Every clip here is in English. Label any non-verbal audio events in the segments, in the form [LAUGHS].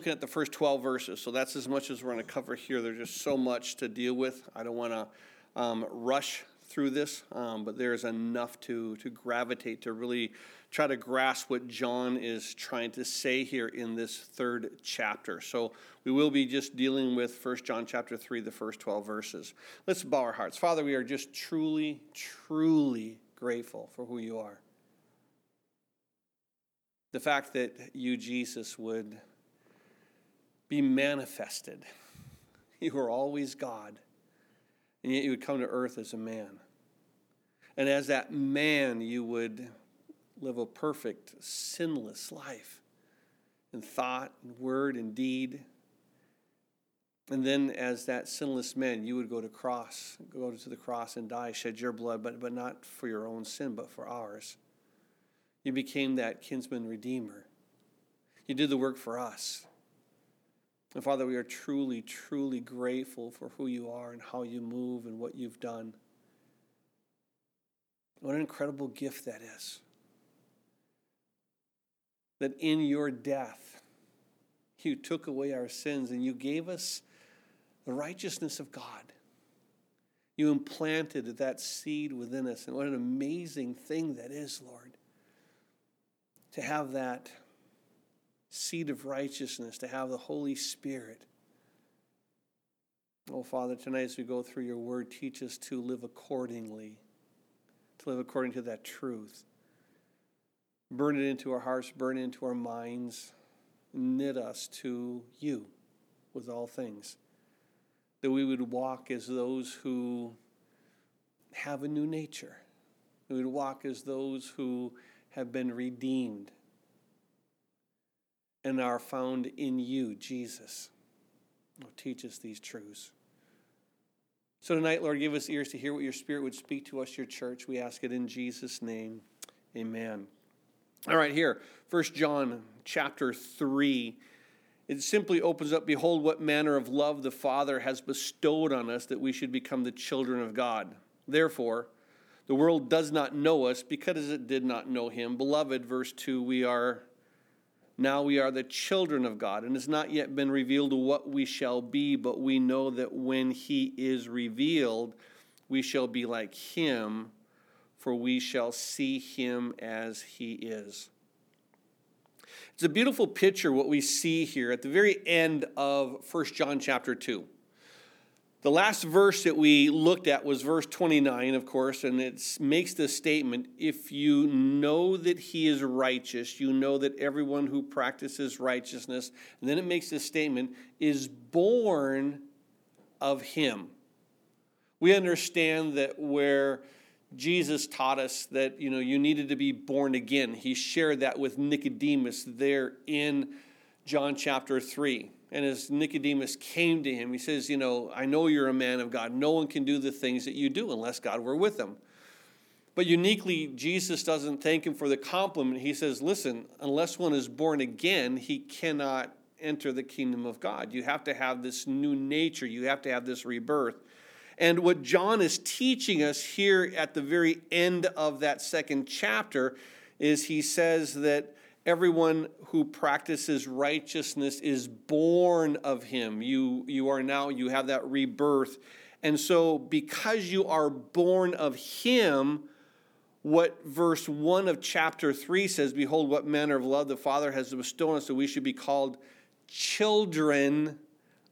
looking at the first 12 verses, so that's as much as we're going to cover here. There's just so much to deal with. I don't want to um, rush through this, um, but there's enough to, to gravitate to really try to grasp what John is trying to say here in this third chapter. So we will be just dealing with First John chapter 3, the first 12 verses. Let's bow our hearts. Father, we are just truly, truly grateful for who you are. The fact that you, Jesus, would be manifested. [LAUGHS] You were always God, and yet you would come to earth as a man. And as that man, you would live a perfect, sinless life in thought, and word, and deed. And then, as that sinless man, you would go to cross, go to the cross and die, shed your blood, but, but not for your own sin, but for ours. You became that kinsman redeemer. You did the work for us. And Father, we are truly, truly grateful for who you are and how you move and what you've done. What an incredible gift that is. That in your death, you took away our sins and you gave us the righteousness of God. You implanted that seed within us. And what an amazing thing that is, Lord. To have that seed of righteousness, to have the Holy Spirit. Oh, Father, tonight as we go through your word, teach us to live accordingly, to live according to that truth. Burn it into our hearts, burn it into our minds, knit us to you with all things. That we would walk as those who have a new nature. We would walk as those who have been redeemed and are found in you, Jesus. Oh, teach us these truths. So tonight, Lord, give us ears to hear what your Spirit would speak to us, your church. We ask it in Jesus' name. Amen. All right, here, First John chapter 3. It simply opens up Behold, what manner of love the Father has bestowed on us that we should become the children of God. Therefore, the world does not know us because it did not know him. Beloved, verse 2, we are now we are the children of God, and it's not yet been revealed what we shall be, but we know that when he is revealed, we shall be like him, for we shall see him as he is. It's a beautiful picture what we see here at the very end of 1 John chapter 2. The last verse that we looked at was verse 29, of course, and it makes this statement if you know that he is righteous, you know that everyone who practices righteousness, and then it makes this statement, is born of him. We understand that where Jesus taught us that you know you needed to be born again. He shared that with Nicodemus there in John chapter 3. And as Nicodemus came to him, he says, You know, I know you're a man of God. No one can do the things that you do unless God were with them. But uniquely, Jesus doesn't thank him for the compliment. He says, Listen, unless one is born again, he cannot enter the kingdom of God. You have to have this new nature, you have to have this rebirth. And what John is teaching us here at the very end of that second chapter is he says that everyone who practices righteousness is born of him. You, you are now, you have that rebirth. And so, because you are born of him, what verse 1 of chapter 3 says Behold, what manner of love the Father has bestowed on us, that we should be called children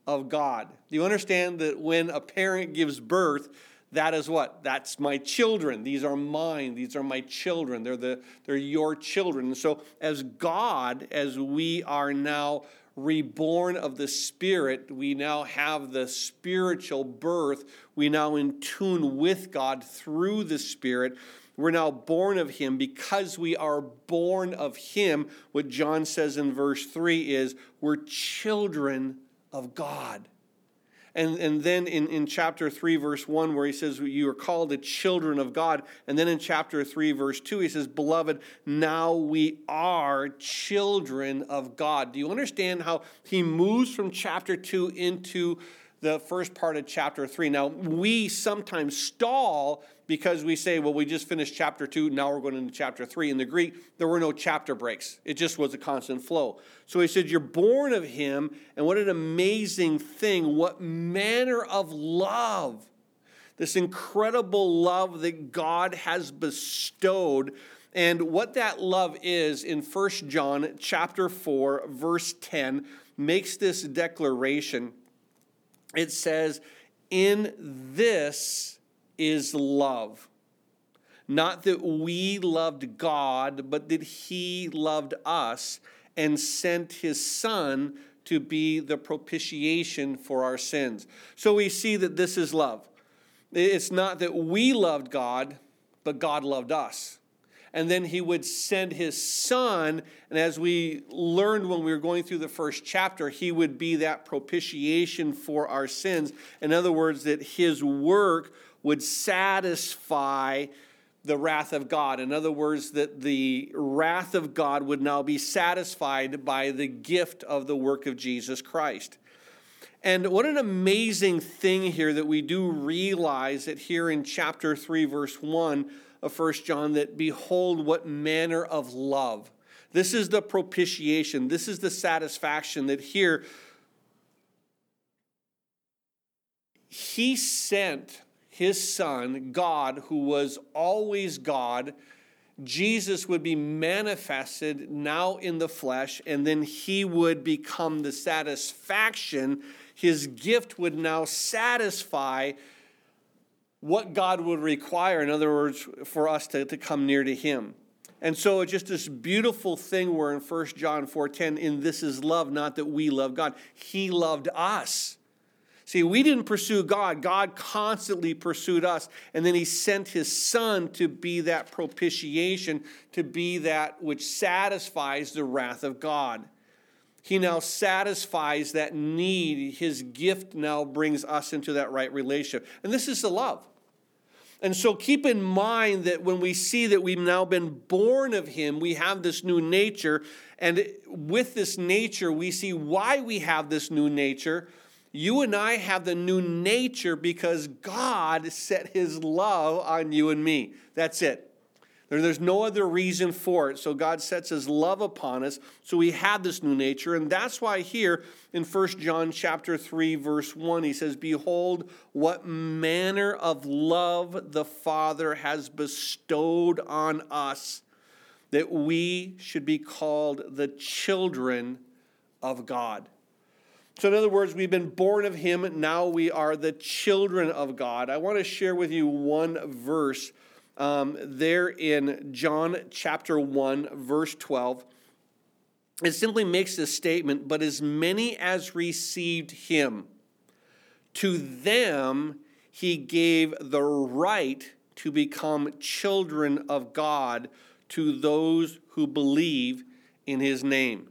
of God. Do you understand that when a parent gives birth, that is what? That's my children. These are mine. These are my children. They're, the, they're your children. So, as God, as we are now reborn of the Spirit, we now have the spiritual birth. We now in tune with God through the Spirit. We're now born of Him because we are born of Him. What John says in verse 3 is we're children of God. And, and then in, in chapter 3, verse 1, where he says, You are called the children of God. And then in chapter 3, verse 2, he says, Beloved, now we are children of God. Do you understand how he moves from chapter 2 into the first part of chapter 3. Now, we sometimes stall because we say, well, we just finished chapter 2, now we're going into chapter 3. In the Greek, there were no chapter breaks, it just was a constant flow. So he said, You're born of him, and what an amazing thing, what manner of love, this incredible love that God has bestowed. And what that love is in 1 John chapter 4 verse 10 makes this declaration it says, In this is love. Not that we loved God, but that He loved us and sent His Son to be the propitiation for our sins. So we see that this is love. It's not that we loved God, but God loved us and then he would send his son. And as we learned when we were going through the first chapter, he would be that propitiation for our sins. In other words, that his work would satisfy the wrath of God. In other words, that the wrath of God would now be satisfied by the gift of the work of Jesus Christ. And what an amazing thing here that we do realize that here in chapter 3, verse 1 of First John that behold what manner of love. This is the propitiation. This is the satisfaction that here he sent his son, God, who was always God. Jesus would be manifested now in the flesh, and then he would become the satisfaction. His gift would now satisfy what God would require, in other words, for us to, to come near to Him. And so it's just this beautiful thing where in 1 John 4:10, in this is love, not that we love God. He loved us. See, we didn't pursue God. God constantly pursued us. And then he sent his son to be that propitiation, to be that which satisfies the wrath of God. He now satisfies that need. His gift now brings us into that right relationship. And this is the love. And so keep in mind that when we see that we've now been born of Him, we have this new nature. And with this nature, we see why we have this new nature. You and I have the new nature because God set His love on you and me. That's it. There's no other reason for it. So God sets his love upon us. So we have this new nature. And that's why here in 1 John chapter 3, verse 1, he says, Behold, what manner of love the Father has bestowed on us, that we should be called the children of God. So, in other words, we've been born of him. Now we are the children of God. I want to share with you one verse um, there in John chapter 1, verse 12. It simply makes this statement, but as many as received him, to them he gave the right to become children of God to those who believe in his name.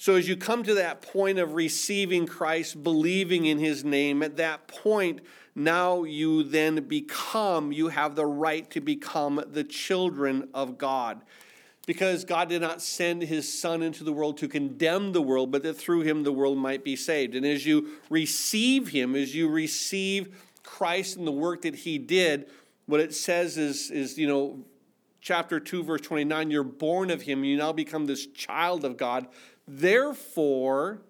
So, as you come to that point of receiving Christ, believing in his name, at that point, now you then become, you have the right to become the children of God. Because God did not send his Son into the world to condemn the world, but that through him the world might be saved. And as you receive him, as you receive Christ and the work that he did, what it says is, is you know, chapter 2, verse 29, you're born of him, you now become this child of God. Therefore,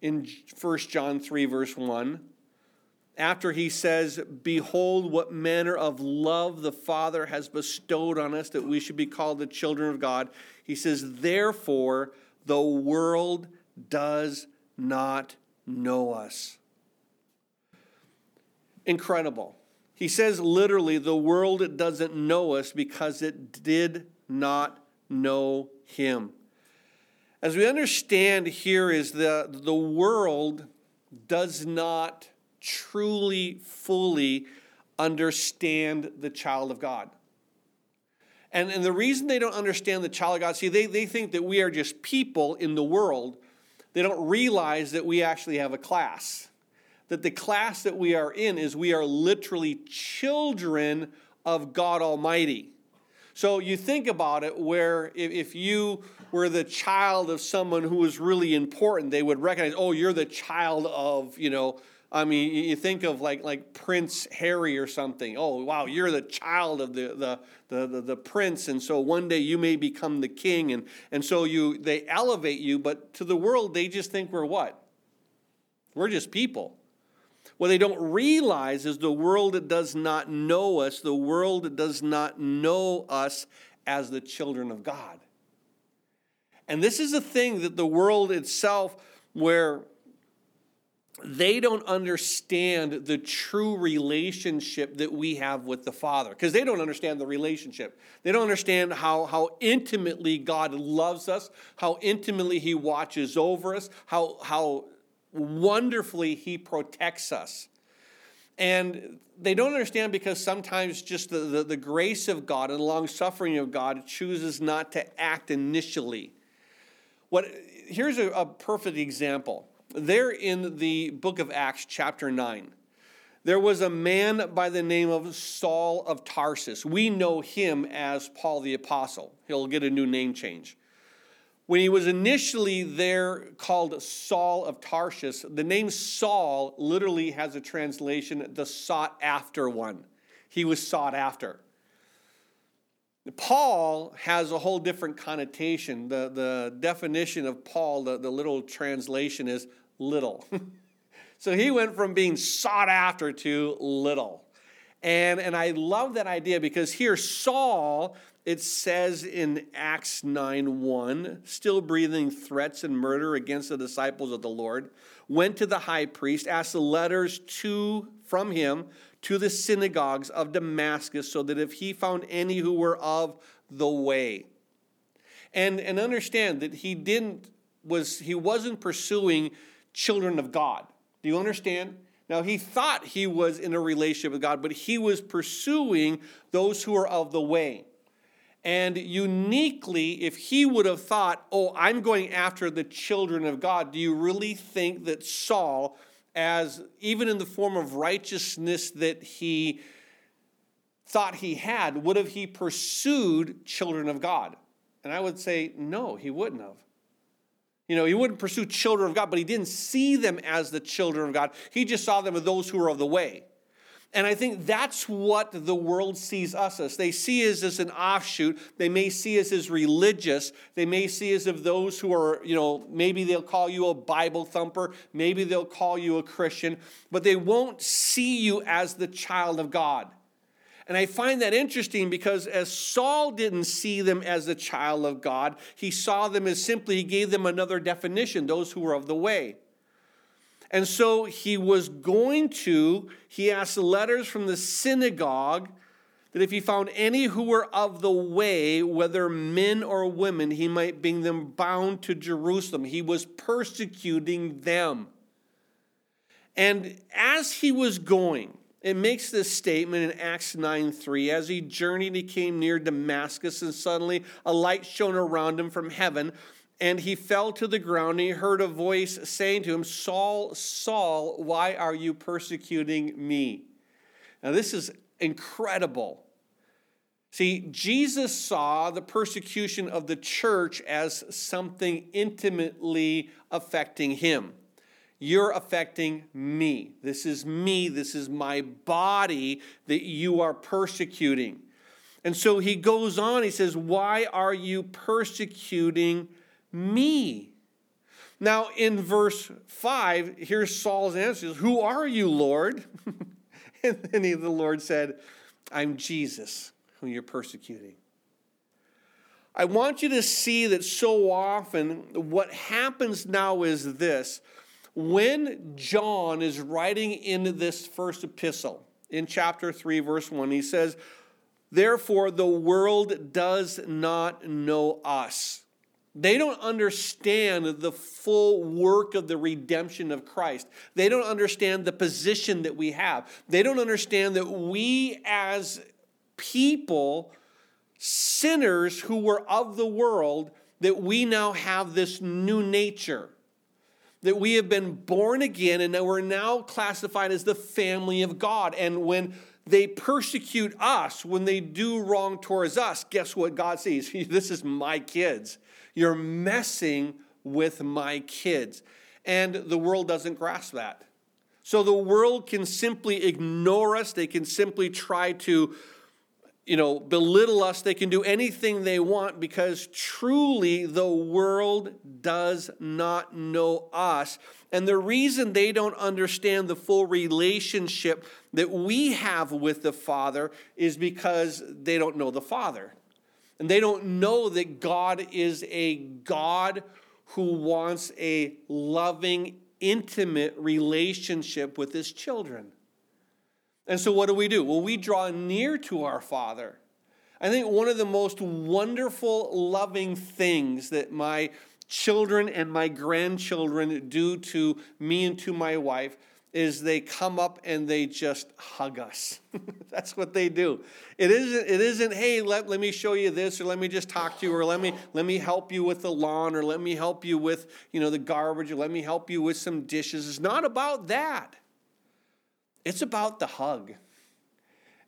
in 1 John 3, verse 1, after he says, Behold, what manner of love the Father has bestowed on us that we should be called the children of God, he says, Therefore, the world does not know us. Incredible. He says literally, the world doesn't know us because it did not know him. As we understand here is the, the world does not truly, fully understand the child of God. And, and the reason they don't understand the child of God, see, they, they think that we are just people in the world. They don't realize that we actually have a class. That the class that we are in is we are literally children of God Almighty. So you think about it, where if, you were the child of someone who was really important, they would recognize, oh, you're the child of, you know, I mean, you think of like like Prince Harry or something. Oh, wow, you're the child of the the, the, the, the prince, and so one day you may become the king, and, and so you they elevate you, but to the world they just think we're what? We're just people. What they don't realize is the world does not know us, the world does not know us as the children of God. And this is a thing that the world itself, where they don't understand the true relationship that we have with the Father because they don't understand the relationship. They don't understand how, how intimately God loves us, how intimately He watches over us, how, how wonderfully He protects us. And they don't understand because sometimes just the, the, the grace of God and the long suffering of God chooses not to act initially. What, here's a, a perfect example there in the book of Acts, chapter 9, there was a man by the name of Saul of Tarsus. We know him as Paul the Apostle. He'll get a new name change. When he was initially there called Saul of Tarsus, the name Saul literally has a translation, the sought after one. He was sought after. Paul has a whole different connotation. The, the definition of Paul, the, the little translation is little. [LAUGHS] so he went from being sought after to little. And, and I love that idea because here, Saul, it says in Acts 9 1, still breathing threats and murder against the disciples of the Lord, went to the high priest, asked the letters to, from him to the synagogues of Damascus, so that if he found any who were of the way. And, and understand that he didn't was he wasn't pursuing children of God. Do you understand? Now, he thought he was in a relationship with God, but he was pursuing those who are of the way. And uniquely, if he would have thought, oh, I'm going after the children of God, do you really think that Saul as even in the form of righteousness that he thought he had, would have he pursued children of God? And I would say, no, he wouldn't have. You know, he wouldn't pursue children of God, but he didn't see them as the children of God. He just saw them as those who were of the way. And I think that's what the world sees us as. They see us as an offshoot. They may see us as religious. They may see us as those who are, you know, maybe they'll call you a Bible thumper. Maybe they'll call you a Christian. But they won't see you as the child of God. And I find that interesting because as Saul didn't see them as the child of God, he saw them as simply, he gave them another definition, those who were of the way. And so he was going to, he asked letters from the synagogue that if he found any who were of the way, whether men or women, he might bring them bound to Jerusalem. He was persecuting them. And as he was going, it makes this statement in Acts 9 3. As he journeyed, he came near Damascus, and suddenly a light shone around him from heaven. And he fell to the ground, and he heard a voice saying to him, Saul, Saul, why are you persecuting me? Now, this is incredible. See, Jesus saw the persecution of the church as something intimately affecting him. You're affecting me. This is me. This is my body that you are persecuting. And so he goes on, he says, Why are you persecuting me. Now, in verse 5, here's Saul's answer Who are you, Lord? [LAUGHS] and then he, the Lord said, I'm Jesus, whom you're persecuting. I want you to see that so often what happens now is this. When John is writing in this first epistle, in chapter 3, verse 1, he says, Therefore, the world does not know us they don't understand the full work of the redemption of Christ. They don't understand the position that we have. They don't understand that we, as people, sinners who were of the world, that we now have this new nature. That we have been born again and that we're now classified as the family of God. And when they persecute us, when they do wrong towards us, guess what God sees? [LAUGHS] This is my kids. You're messing with my kids. And the world doesn't grasp that. So the world can simply ignore us. They can simply try to, you know, belittle us. They can do anything they want because truly the world does not know us. And the reason they don't understand the full relationship that we have with the Father is because they don't know the Father. And they don't know that God is a God who wants a loving, intimate relationship with his children. And so, what do we do? Well, we draw near to our Father. I think one of the most wonderful, loving things that my children and my grandchildren do to me and to my wife is they come up and they just hug us. [LAUGHS] That's what they do. It isn't, it isn't, hey, let, let me show you this, or let me just talk to you, or let me let me help you with the lawn, or let me help you with, you know, the garbage, or let me help you with some dishes. It's not about that. It's about the hug.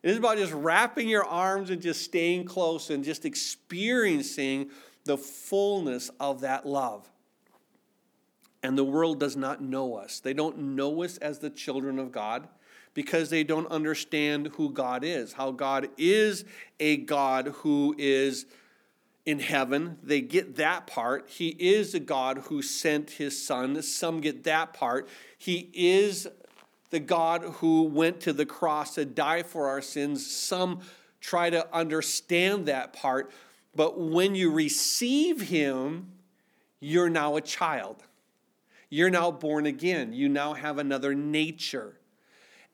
It is about just wrapping your arms and just staying close and just experiencing the fullness of that love. And the world does not know us. They don't know us as the children of God because they don't understand who God is, how God is a God who is in heaven. They get that part. He is a God who sent his son. Some get that part. He is the God who went to the cross to die for our sins. Some try to understand that part. But when you receive him, you're now a child. You're now born again. You now have another nature.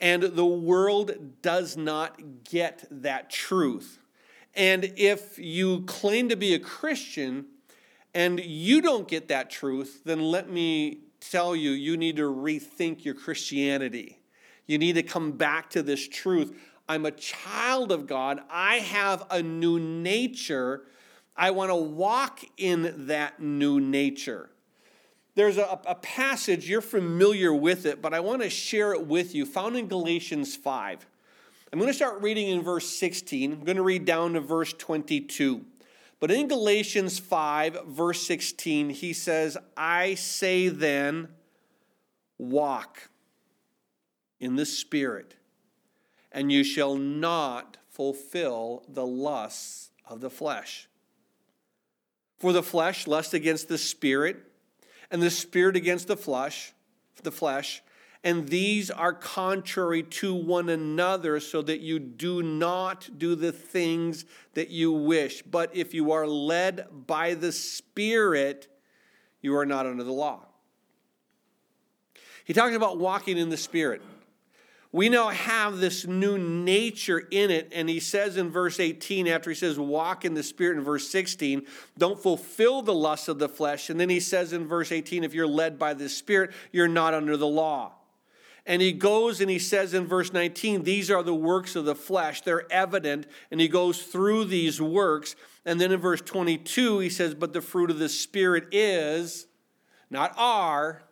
And the world does not get that truth. And if you claim to be a Christian and you don't get that truth, then let me tell you, you need to rethink your Christianity. You need to come back to this truth. I'm a child of God. I have a new nature. I want to walk in that new nature there's a, a, passage, you're familiar with it, but I want to share it with you, found in Galatians 5. I'm going to start reading in verse 16. I'm going to read down to verse 22. But in Galatians 5, verse 16, he says, I say then, walk in the Spirit, and you shall not fulfill the lusts of the flesh. For the flesh lusts against the Spirit and the spirit against the flesh, the flesh, and these are contrary to one another, so that you do not do the things that you wish. But if you are led by the Spirit, you are not under the law. He talks about walking in the Spirit we now have this new nature in it. And he says in verse 18, after he says, walk in the Spirit, in verse 16, don't fulfill the lust of the flesh. And then he says in verse 18, if you're led by the Spirit, you're not under the law. And he goes and he says in verse 19, these are the works of the flesh. They're evident. And he goes through these works. And then in verse 22, he says, but the fruit of the Spirit is, not are,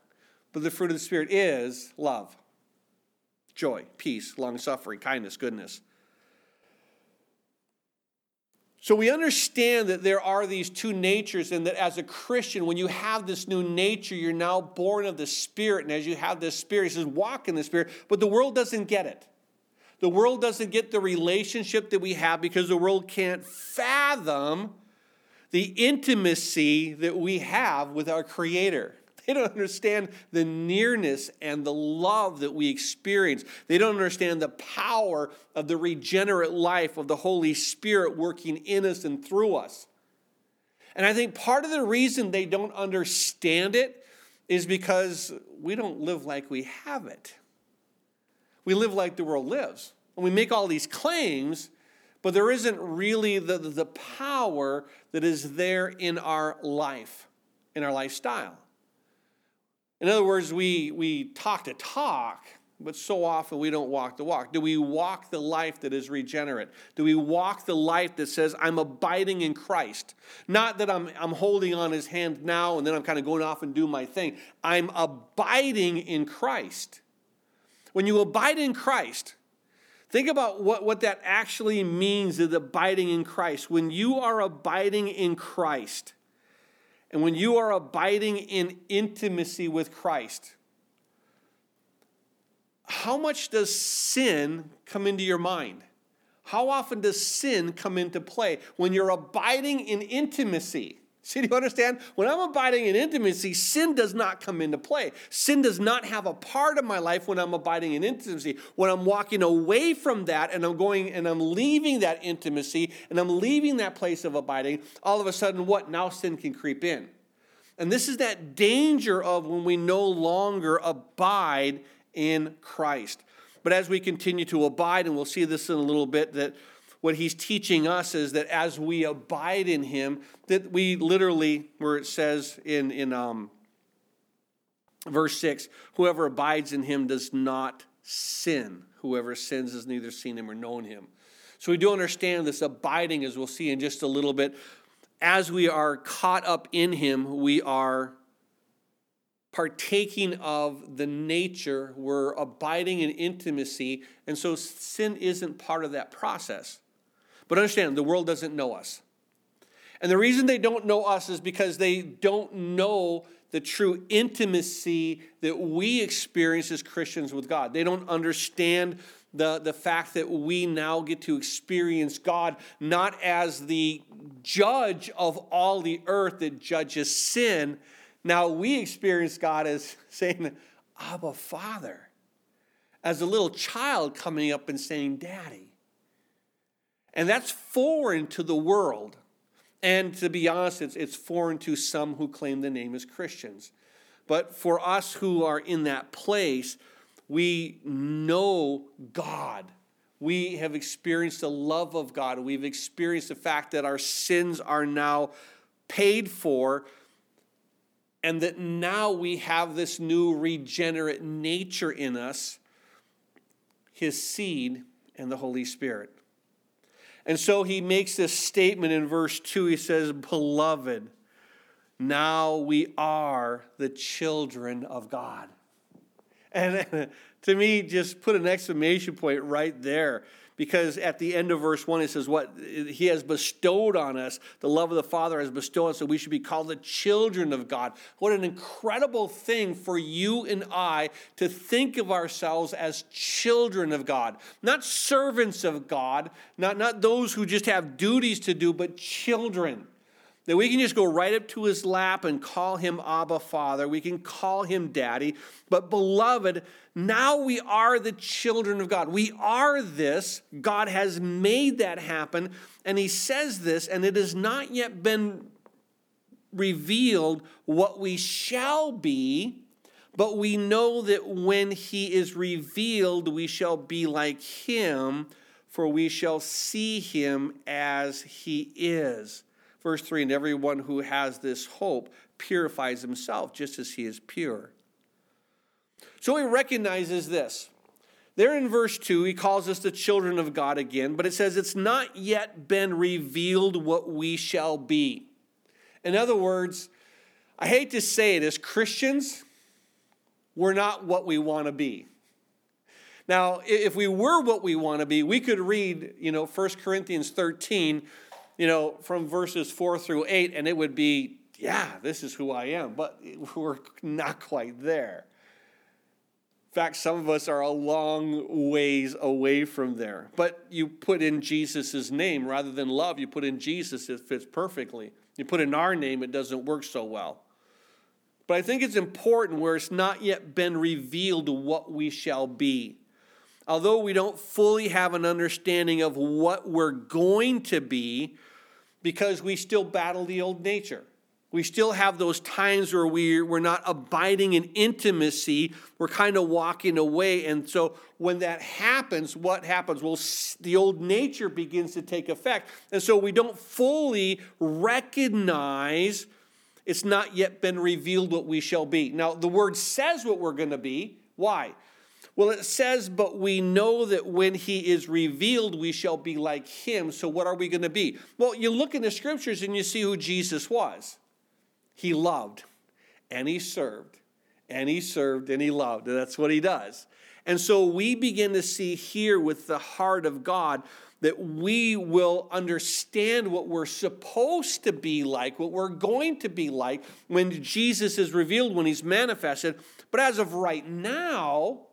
but the fruit of the Spirit is love joy, peace, long suffering, kindness, goodness. So we understand that there are these two natures, and that as a Christian, when you have this new nature, you're now born of the Spirit. And as you have this Spirit, he says, walk in the Spirit. But the world doesn't get it. The world doesn't get the relationship that we have because the world can't fathom the intimacy that we have with our Creator. They don't understand the nearness and the love that we experience. They don't understand the power of the regenerate life of the Holy Spirit working in us and through us. And I think part of the reason they don't understand it is because we don't live like we have it. We live like the world lives. And we make all these claims, but there isn't really the, the power that is there in our life, in our lifestyle. In other words, we, we talk to talk, but so often we don't walk the walk. Do we walk the life that is regenerate? Do we walk the life that says, I'm abiding in Christ? Not that I'm, I'm holding on his hand now and then I'm kind of going off and do my thing. I'm abiding in Christ. When you abide in Christ, think about what, what that actually means is abiding in Christ. When you are abiding in Christ, and when you are abiding in intimacy with Christ, how much does sin come into your mind? How often does sin come into play when you're abiding in intimacy? [LAUGHS] See, do you understand? When I'm abiding in intimacy, sin does not come into play. Sin does not have a part of my life when I'm abiding in intimacy. When I'm walking away from that and I'm going and I'm leaving that intimacy and I'm leaving that place of abiding, all of a sudden, what? Now sin can creep in. And this is that danger of when we no longer abide in Christ. But as we continue to abide, and we'll see this in a little bit, that what he's teaching us is that as we abide in him, that we literally, where it says in, in um, verse 6, whoever abides in him does not sin. Whoever sins has neither seen him or known him. So we do understand this abiding, as we'll see in just a little bit. As we are caught up in him, we are partaking of the nature, we're abiding in intimacy, and so sin isn't part of that process. But understand, the world doesn't know us. And the reason they don't know us is because they don't know the true intimacy that we experience as Christians with God. They don't understand the, the fact that we now get to experience God not as the judge of all the earth that judges sin. Now we experience God as [LAUGHS] saying, Abba, Father. As a little child coming up and saying, Daddy. And that's foreign to the world. And to be honest, it's, it's foreign to some who claim the name as Christians. But for us who are in that place, we know God. We have experienced the love of God. We've experienced the fact that our sins are now paid for, and that now we have this new regenerate nature in us, His seed, and the Holy Spirit. And so he makes this statement in verse 2. He says, Beloved, now we are the children of God. And [LAUGHS] to me, just put an exclamation point right there because at the end of verse 1 it says what he has bestowed on us the love of the father has bestowed us so we should be called the children of god. What an incredible thing for you and i to think of ourselves as children of god. Not servants of god not, not those who just have duties to do but children that we can just go right up to his lap and call him Abba Father. We can call him Daddy. But, beloved, now we are the children of God. We are this. God has made that happen. And he says this, and it has not yet been revealed what we shall be. But we know that when he is revealed, we shall be like him, for we shall see him as he is. Verse 3 And everyone who has this hope purifies himself just as he is pure. So he recognizes this. There in verse 2, he calls us the children of God again, but it says it's not yet been revealed what we shall be. In other words, I hate to say it, as Christians, we're not what we want to be. Now, if we were what we want to be, we could read, you know, 1 Corinthians 13, you know, from verses 4 through 8, and it would be, yeah, this is who I am. But [LAUGHS] we're not quite there. In fact, some of us are a long ways away from there. But you put in Jesus' name rather than love, you put in Jesus, it fits perfectly. You put in our name, it doesn't work so well. But I think it's important where it's not yet been revealed what we shall be. Although we don't fully have an understanding of what we're going to be, because we still battle the old nature. We still have those times where we're, we're not abiding in intimacy. We're kind of walking away. And so when that happens, what happens? Well, the old nature begins to take effect. And so we don't fully recognize it's not yet been revealed what we shall be. Now, the word says what we're going to be. Why? Well, it says, but we know that when he is revealed, we shall be like him. So, what are we going to be? Well, you look in the scriptures and you see who Jesus was. He loved and he served and he served and he loved. And that's what he does. And so, we begin to see here with the heart of God that we will understand what we're supposed to be like, what we're going to be like when Jesus is revealed, when he's manifested. But as of right now,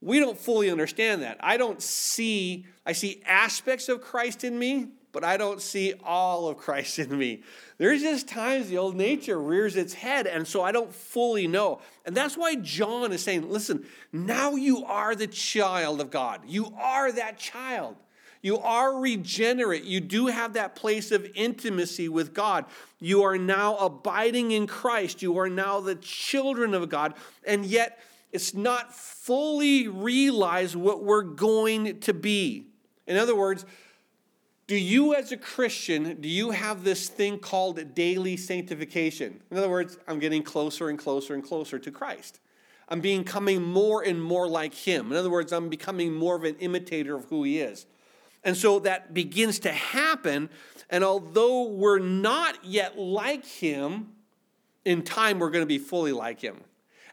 we don't fully understand that. I don't see, I see aspects of Christ in me, but I don't see all of Christ in me. There's just times the old nature rears its head, and so I don't fully know. And that's why John is saying, listen, now you are the child of God. You are that child. You are regenerate. You do have that place of intimacy with God. You are now abiding in Christ. You are now the children of God. And yet, it's not fully realized what we're going to be. In other words, do you as a Christian, do you have this thing called daily sanctification? In other words, I'm getting closer and closer and closer to Christ. I'm becoming more and more like him. In other words, I'm becoming more of an imitator of who he is. And so that begins to happen. And although we're not yet like him, in time we're going to be fully like him.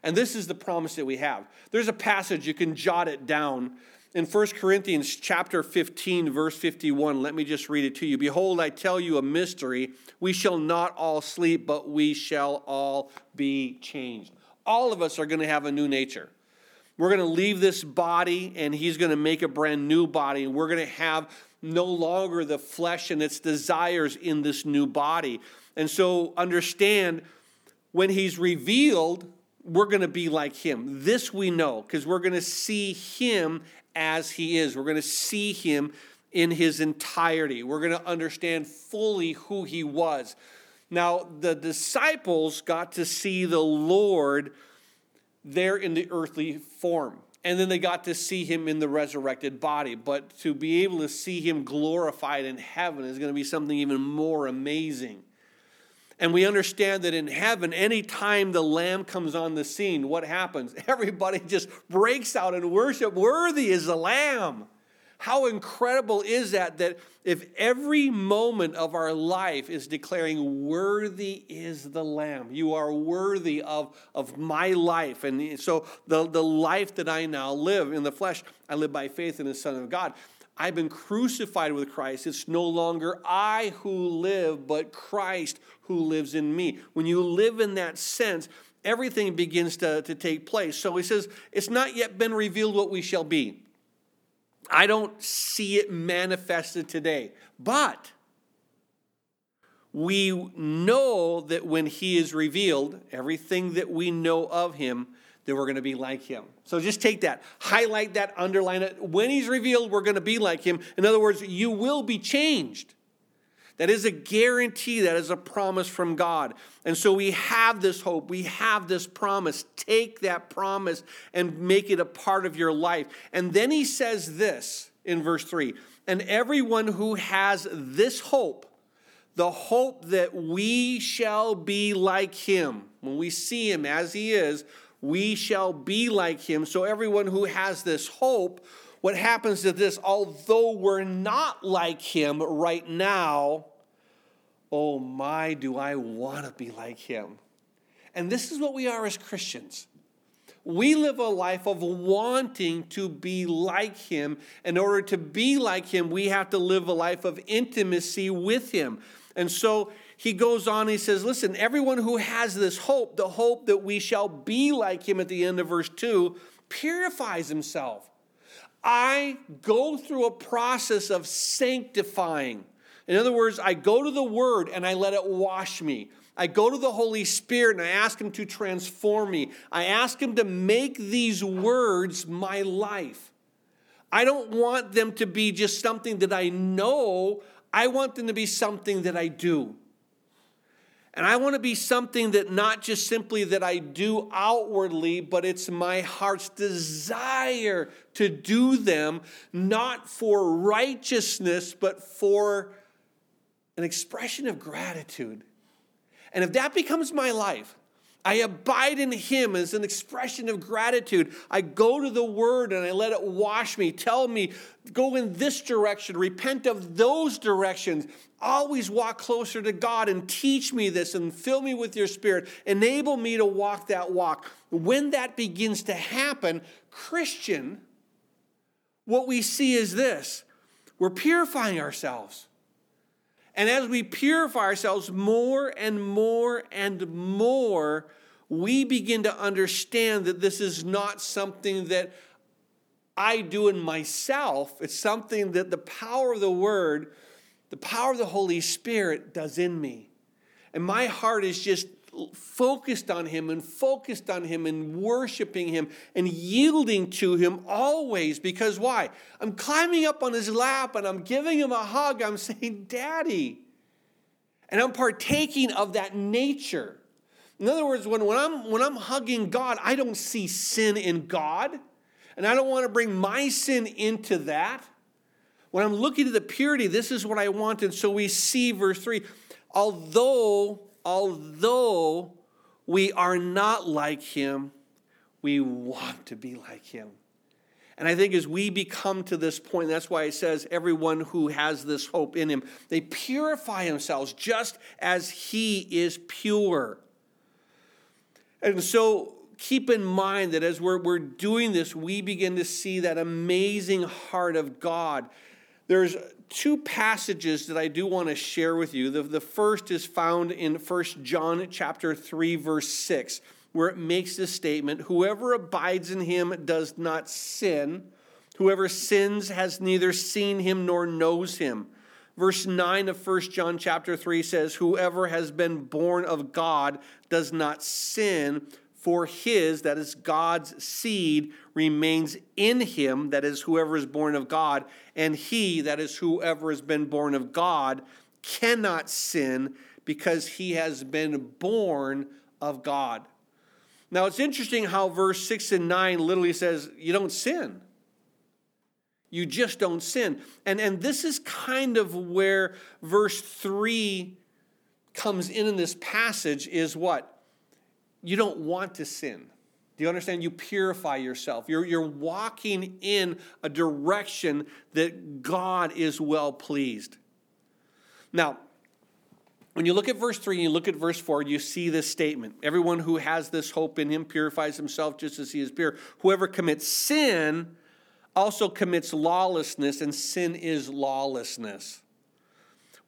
And this is the promise that we have. There's a passage, you can jot it down. In 1 Corinthians chapter 15, verse 51, let me just read it to you. Behold, I tell you a mystery. We shall not all sleep, but we shall all be changed. All of us are going to have a new nature. We're going to leave this body and he's going to make a brand new body. And we're going to have no longer the flesh and its desires in this new body. And so understand when he's revealed, we're going to be like him. This we know because we're going to see him as he is. We're going to see him in his entirety. We're going to understand fully who he was. Now, the disciples got to see the Lord there in the earthly form. And then they got to see him in the resurrected body. But to be able to see him glorified in heaven is going to be something even more amazing. And we understand that in heaven, anytime the Lamb comes on the scene, what happens? [LAUGHS] Everybody just breaks out in worship. Worthy is the Lamb. How incredible is that? That if every moment of our life is declaring, Worthy is the Lamb, you are worthy of, of my life. And so the, the life that I now live in the flesh, I live by faith in the Son of God. I've been crucified with Christ. It's no longer I who live, but Christ who lives in me. When you live in that sense, everything begins to, to take place. So he says, It's not yet been revealed what we shall be. I don't see it manifested today. But we know that when he is revealed, everything that we know of him, that we're going to be like him. So just take that, highlight that, underline it. When he's revealed, we're going to be like him. In other words, you will be changed. That is a guarantee, that is a promise from God. And so we have this hope, we have this promise. Take that promise and make it a part of your life. And then he says this in verse 3 And everyone who has this hope, the hope that we shall be like him, when we see him as he is, we shall be like him. So everyone who has this hope, what happens to this, although we're not like him right now, oh my, do I want to be like him. And this is what we are as Christians. We live a life of wanting to be like him. In order to be like him, we have to live a life of intimacy with him. And so he goes on, he says, Listen, everyone who has this hope, the hope that we shall be like him at the end of verse 2, purifies himself. I go through a process of sanctifying. In other words, I go to the Word and I let it wash me. I go to the Holy Spirit and I ask Him to transform me. I ask Him to make these words my life. I don't want them to be just something that I know, I want them to be something that I do. And I want to be something that not just simply that I do outwardly, but it's my heart's desire to do them, not for righteousness, but for an expression of gratitude. And if that becomes my life, I abide in Him as an expression of gratitude. I go to the Word and I let it wash me, tell me, go in this direction, repent of those directions, always walk closer to God and teach me this and fill me with your spirit. Enable me to walk that walk. When that begins to happen, Christian, what we see is this we're purifying ourselves. And as we purify ourselves more and more and more, we begin to understand that this is not something that I do in myself. It's something that the power of the Word, the power of the Holy Spirit does in me. And my heart is just focused on Him and focused on Him and worshiping Him and yielding to Him always. Because why? I'm climbing up on His lap and I'm giving Him a hug. I'm saying, Daddy. And I'm partaking of that nature. In other words, when, when, I'm, when I'm hugging God, I don't see sin in God. And I don't want to bring my sin into that. When I'm looking at the purity, this is what I want. And so we see verse 3 although, although we are not like him, we want to be like him. And I think as we become to this point, that's why it says everyone who has this hope in him, they purify themselves just as he is pure. And so keep in mind that as we're, we're doing this, we begin to see that amazing heart of God. There's two passages that I do want to share with you. The, the first is found in 1 John chapter 3, verse 6, where it makes this statement Whoever abides in him does not sin. Whoever sins has neither seen him nor knows him. Verse 9 of 1 John chapter 3 says, Whoever has been born of God does not sin, for his, that is God's seed, remains in him, that is whoever is born of God, and he, that is whoever has been born of God, cannot sin because he has been born of God. Now it's interesting how verse 6 and 9 literally says, You don't sin. You just don't sin. And, and this is kind of where verse 3 comes in in this passage is what? You don't want to sin. Do you understand? You purify yourself. You're, you're walking in a direction that God is well pleased. Now, when you look at verse 3 and you look at verse 4, you see this statement Everyone who has this hope in him purifies himself just as he is pure. Whoever commits sin also commits lawlessness, and sin is lawlessness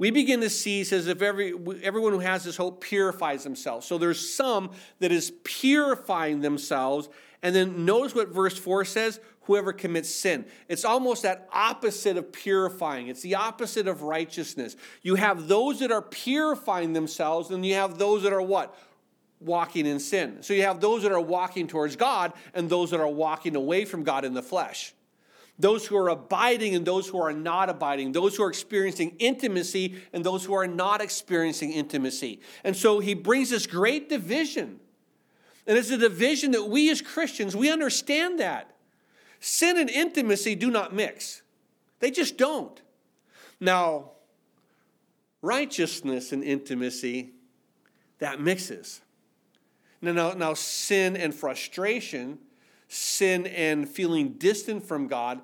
we begin to see, says, if every, everyone who has this hope purifies themselves. So there's some that is purifying themselves. And then notice what verse 4 says whoever commits sin. It's almost that opposite of purifying, it's the opposite of righteousness. You have those that are purifying themselves, and you have those that are what? Walking in sin. So you have those that are walking towards God, and those that are walking away from God in the flesh those who are abiding and those who are not abiding, those who are experiencing intimacy and those who are not experiencing intimacy. And so he brings this great division. And it's a division that we as Christians, we understand that. Sin and intimacy do not mix. They just don't. Now, righteousness and intimacy, that mixes. Now, now, now sin and frustration, sin and feeling distant from God,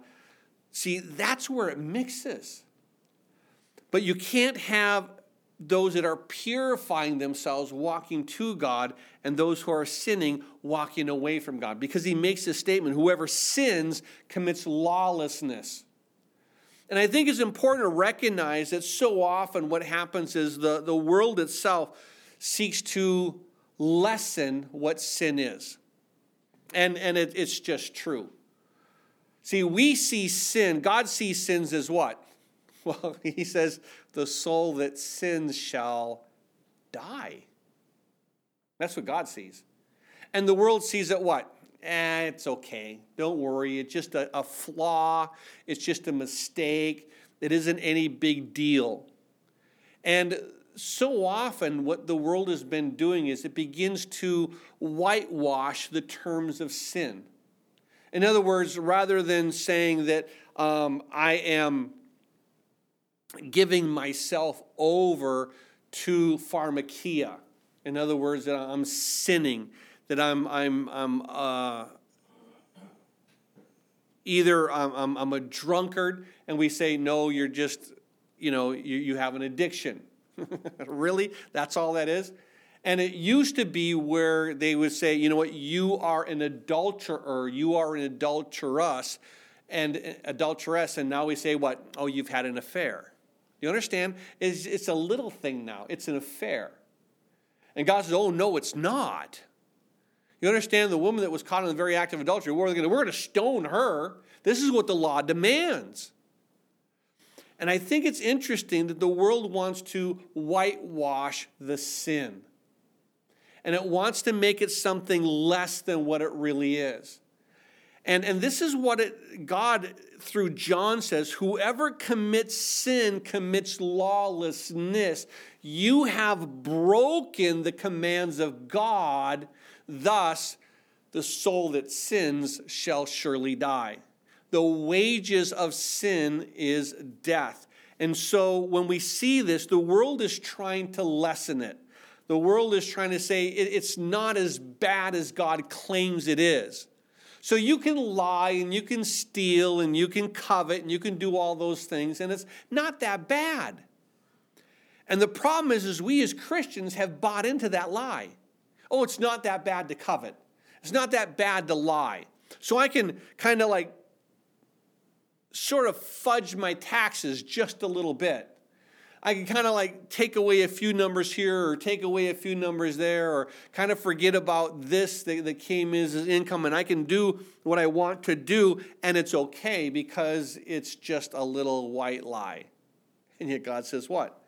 see, that's where it mixes. But you can't have those that are purifying themselves walking to God and those who are sinning walking away from God. Because he makes this statement whoever sins commits lawlessness. And I think it's important to recognize that so often what happens is the, the world itself seeks to lessen what sin is. And, and it, it's just true. See, we see sin, God sees sins as what? [LAUGHS] Well, he says, the soul that sins shall die. That's what God sees. And the world sees it what? Eh, it's okay. Don't worry. It's just a, a flaw, it's just a mistake. It isn't any big deal. And so often, what the world has been doing is it begins to whitewash the terms of sin. In other words, rather than saying that um, I am giving myself over to pharmakeia, in other words, that I'm sinning, that I'm, I'm, I'm uh, either I'm, I'm, I'm, a drunkard, and we say, no, you're just, you know, you, you have an addiction. [LAUGHS] really? That's all that is? And it used to be where they would say, you know what, you are an adulterer, you are an adulteress, and eh, adulteress, and now we say what? Oh, you've had an affair. You understand? It's, it's a little thing now, it's an affair. And God says, oh, no, it's not. You understand the woman that was caught in the very act of adultery, we're going we're to stone her. This is what the law demands. And I think it's interesting that the world wants to whitewash the sin. And it wants to make it something less than what it really is. And, and this is what it, God, through John, says whoever commits sin commits lawlessness. You have broken the commands of God, thus, the soul that sins shall surely die. The wages of sin is death. And so when we see this, the world is trying to lessen it. The world is trying to say it's not as bad as God claims it is. So you can lie and you can steal and you can covet and you can do all those things, and it's not that bad. And the problem is, is we as Christians have bought into that lie. Oh, it's not that bad to covet. It's not that bad to lie. So I can kind of like sort of fudge my taxes just a little bit. I can kind of like take away a few numbers here or take away a few numbers there or kind of forget about this that, that came as income and I can do what I want to do and it's okay because it's just a little white lie. And yet God says what?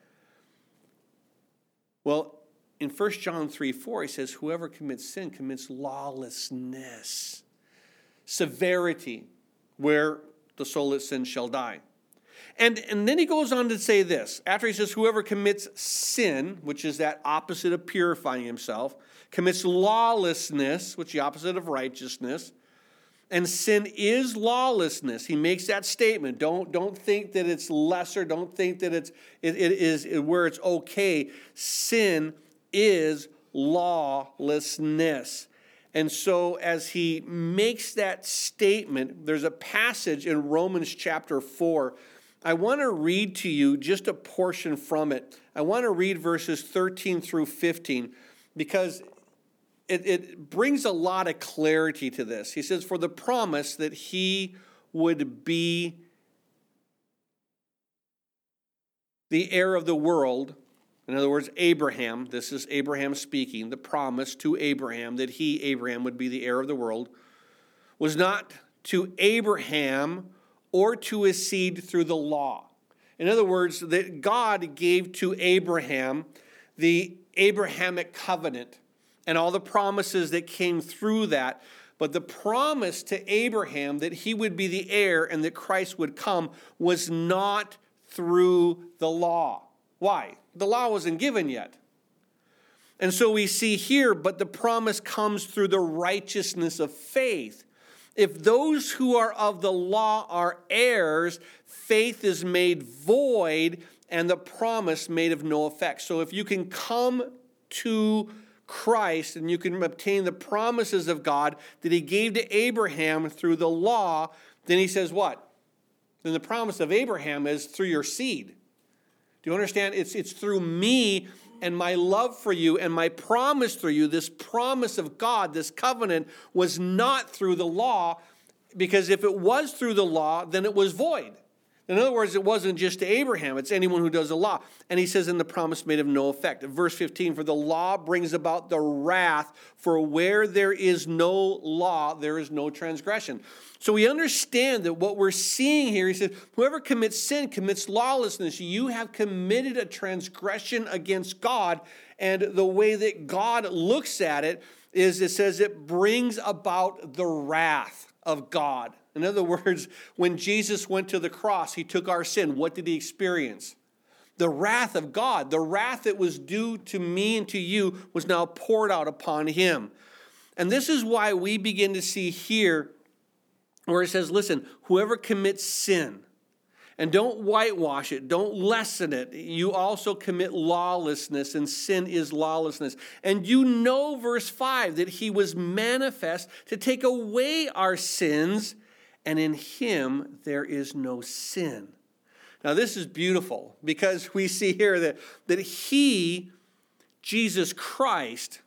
Well, in 1 John 3 4, he says, Whoever commits sin commits lawlessness, severity, where the soul that sins shall die. And, and then he goes on to say this after he says, Whoever commits sin, which is that opposite of purifying himself, commits lawlessness, which is the opposite of righteousness. And sin is lawlessness. He makes that statement. Don't, don't think that it's lesser. Don't think that it's, it, it is where it's okay. Sin is lawlessness. And so, as he makes that statement, there's a passage in Romans chapter 4 I want to read to you just a portion from it. I want to read verses 13 through 15 because it, it, brings a lot of clarity to this. He says, For the promise that he would be the heir of the world, in other words, Abraham, this is Abraham speaking, the promise to Abraham that he, Abraham, would be the heir of the world, was not to Abraham or to his seed through the law. In other words, that God gave to Abraham the Abrahamic covenant and all the promises that came through that. But the promise to Abraham that he would be the heir and that Christ would come was not through the law. Why? The law wasn't given yet. And so we see here, but the promise comes through the righteousness of faith. If those who are of the law are heirs, faith is made void and the promise made of no effect. So if you can come to Christ and you can obtain the promises of God that he gave to Abraham through the law, then he says what? Then the promise of Abraham is through your seed. You understand? It's, it's through me and my love for you and my promise through you, this promise of God, this covenant, was not through the law, because if it was through the law, then it was void. In other words, it wasn't just to Abraham, it's anyone who does the law. And he says, in the promise made of no effect. Verse 15, for the law brings about the wrath, for where there is no law, there is no transgression. So we understand that what we're seeing here, he says, whoever commits sin commits lawlessness. You have committed a transgression against God. And the way that God looks at it is it says it brings about the wrath of God. In other words, when Jesus went to the cross, he took our sin. What did he experience? The wrath of God, the wrath that was due to me and to you, was now poured out upon him. And this is why we begin to see here where it says, listen, whoever commits sin, and don't whitewash it, don't lessen it. You also commit lawlessness, and sin is lawlessness. And you know, verse 5, that he was manifest to take away our sins and in him there is no sin. Now, this is beautiful because we see here that, that he, Jesus Christ,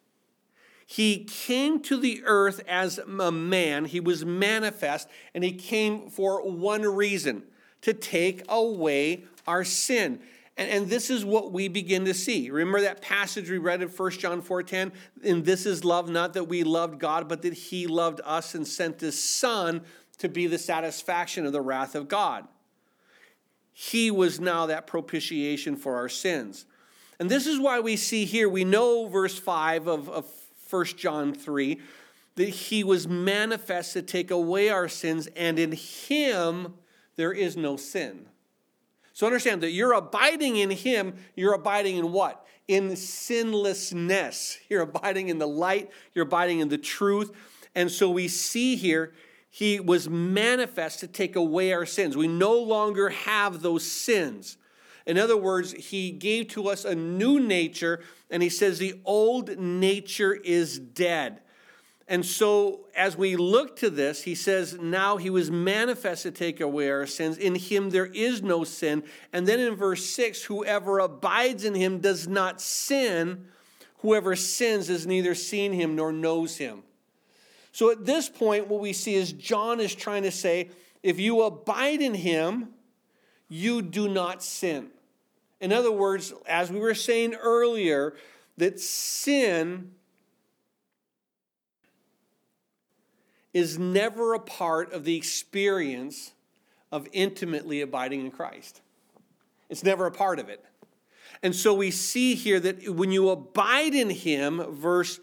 he came to the earth as a man, he was manifest, and he came for one reason to take away our sin. And, and this is what we begin to see. Remember that passage we read in 1 John 4:10? And this is love, not that we loved God, but that He loved us and sent His Son to be the satisfaction of the wrath of God. He was now that propitiation for our sins. And this is why we see here, we know verse 5 of, of 1 John 3, that he was manifest to take away our sins, and in him there is no sin. So understand that you're abiding in him, you're abiding in what? In sinlessness. You're abiding in the light, you're abiding in the truth. And so we see here, he was manifest to take away our sins. We no longer have those sins. In other words, he gave to us a new nature, and he says the old nature is dead. And so, as we look to this, he says, Now he was manifest to take away our sins. In him there is no sin. And then in verse 6, whoever abides in him does not sin. Whoever sins has neither seen him nor knows him. So, at this point, what we see is John is trying to say, if you abide in him, you do not sin. In other words, as we were saying earlier, that sin is never a part of the experience of intimately abiding in Christ. It's never a part of it. And so we see here that when you abide in Him, verse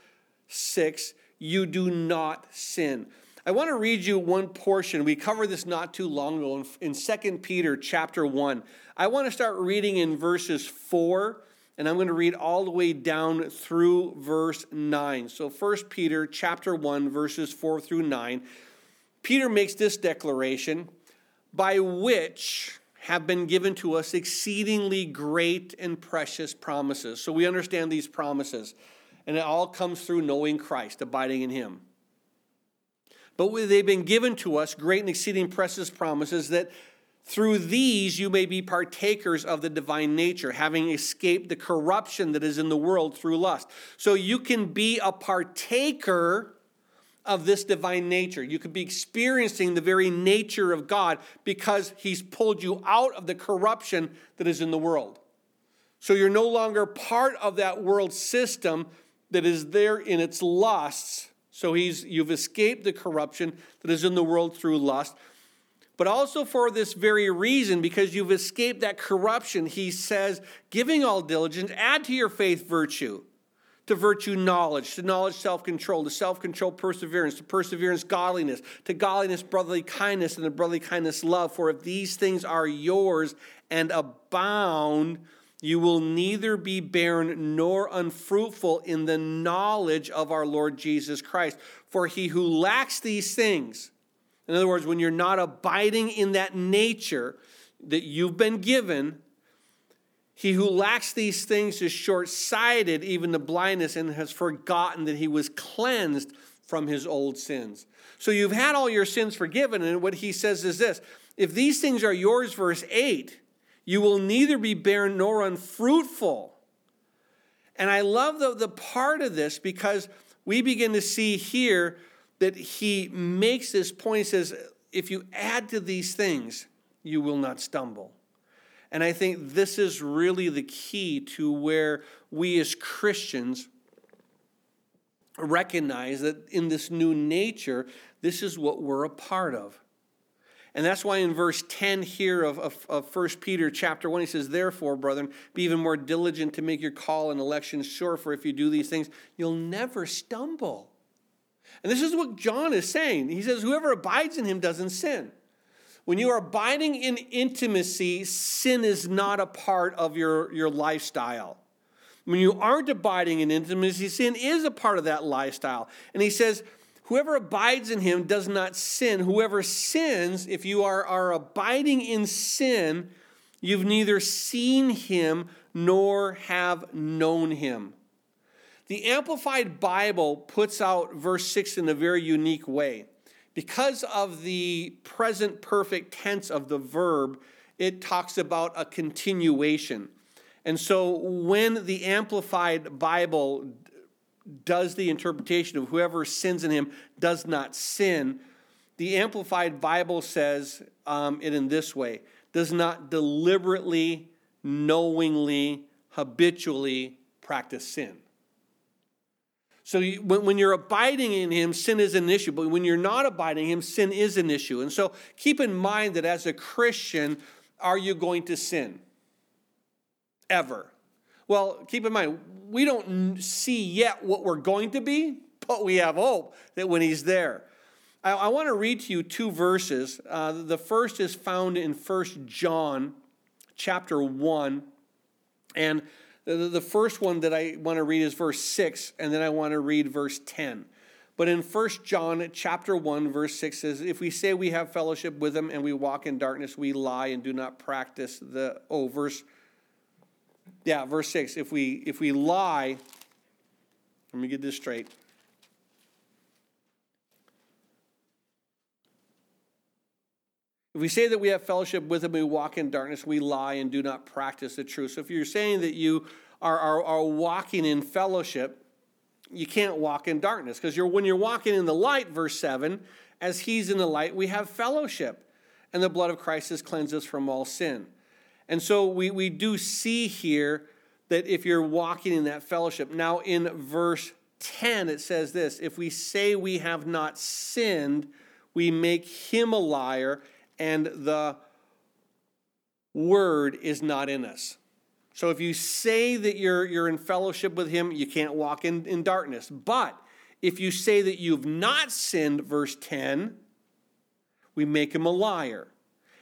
6, you do not sin. I want to read you one portion. We covered this not too long ago in 2 Peter chapter 1. I want to start reading in verses 4 and I'm going to read all the way down through verse 9. So 1 Peter chapter 1 verses 4 through 9. Peter makes this declaration, by which have been given to us exceedingly great and precious promises. So we understand these promises, and it all comes through knowing Christ, abiding in him. But they've been given to us great and exceeding precious promises that through these you may be partakers of the divine nature, having escaped the corruption that is in the world through lust. So you can be a partaker of this divine nature. You could be experiencing the very nature of God because He's pulled you out of the corruption that is in the world. So you're no longer part of that world system that is there in its lusts. So he's, you've escaped the corruption that is in the world through lust but also for this very reason, because you've escaped that corruption, he says, giving all diligence, add to your faith virtue, to virtue knowledge, to knowledge self control, to self control perseverance, to perseverance godliness, to godliness brotherly kindness, and to brotherly kindness love. For if these things are yours and abound, you will neither be barren nor unfruitful in the knowledge of our Lord Jesus Christ. For he who lacks these things, in other words, when you're not abiding in that nature that you've been given, he who lacks these things is short sighted, even the blindness, and has forgotten that he was cleansed from his old sins. So you've had all your sins forgiven, and what he says is this if these things are yours, verse 8, you will neither be barren nor unfruitful. And I love the, the part of this because we begin to see here that he makes this point. He says, if you add to these things, you will not stumble. And I think this is really the key to where we as Christians recognize that in this new nature, this is what we're a part of. And that's why in verse 10 here of, of, of 1 Peter chapter 1, he says, Therefore, brethren, be even more diligent to make your call and election sure, for if you do these things, you'll never stumble. And this is what John is saying. He says, Whoever abides in him doesn't sin. When you are abiding in intimacy, sin is not a part of your, your lifestyle. When you aren't abiding in intimacy, sin is a part of that lifestyle. And he says, Whoever abides in him does not sin. Whoever sins, if you are, are abiding in sin, you've neither seen him nor have known him. The Amplified Bible puts out verse 6 in a very unique way. Because of the present perfect tense of the verb, it talks about a continuation. And so when the Amplified Bible does the interpretation of whoever sins in him does not sin, the Amplified Bible says um, it in this way does not deliberately knowingly, habitually practice sin. So you, when, when you're abiding in Him, sin is an issue. But when you're not abiding in Him, sin is an issue. And so keep in mind that as a Christian, are you going to sin? Ever. Well, keep in mind, we don't see yet what we're going to be, but we have hope that when He's there. I, I want to read to you two verses. Uh, the first is found in First John chapter 1. And the, the first one that I want to read is verse 6, and then I want to read verse 10. But in 1 John chapter 1, verse 6 says, If we say we have fellowship with him and we walk in darkness, we lie and do not practice the oh, verse yeah, verse 6. If we if we lie, let me get this straight. If we say that we have fellowship with him, we walk in darkness, we lie and do not practice the truth. So if you're saying that you are, are, are walking in fellowship, you can't walk in darkness because you're, when you're walking in the light, verse 7, as he's in the light, we have fellowship. And the blood of Christ has cleansed us from all sin. And so we, we do see here that if you're walking in that fellowship. Now, in verse 10, it says this If we say we have not sinned, we make him a liar and the word is not in us. So if you say that you're, you're in fellowship with him, you can't walk in, in darkness. But if you say that you've not sinned, verse 10, we make him a liar.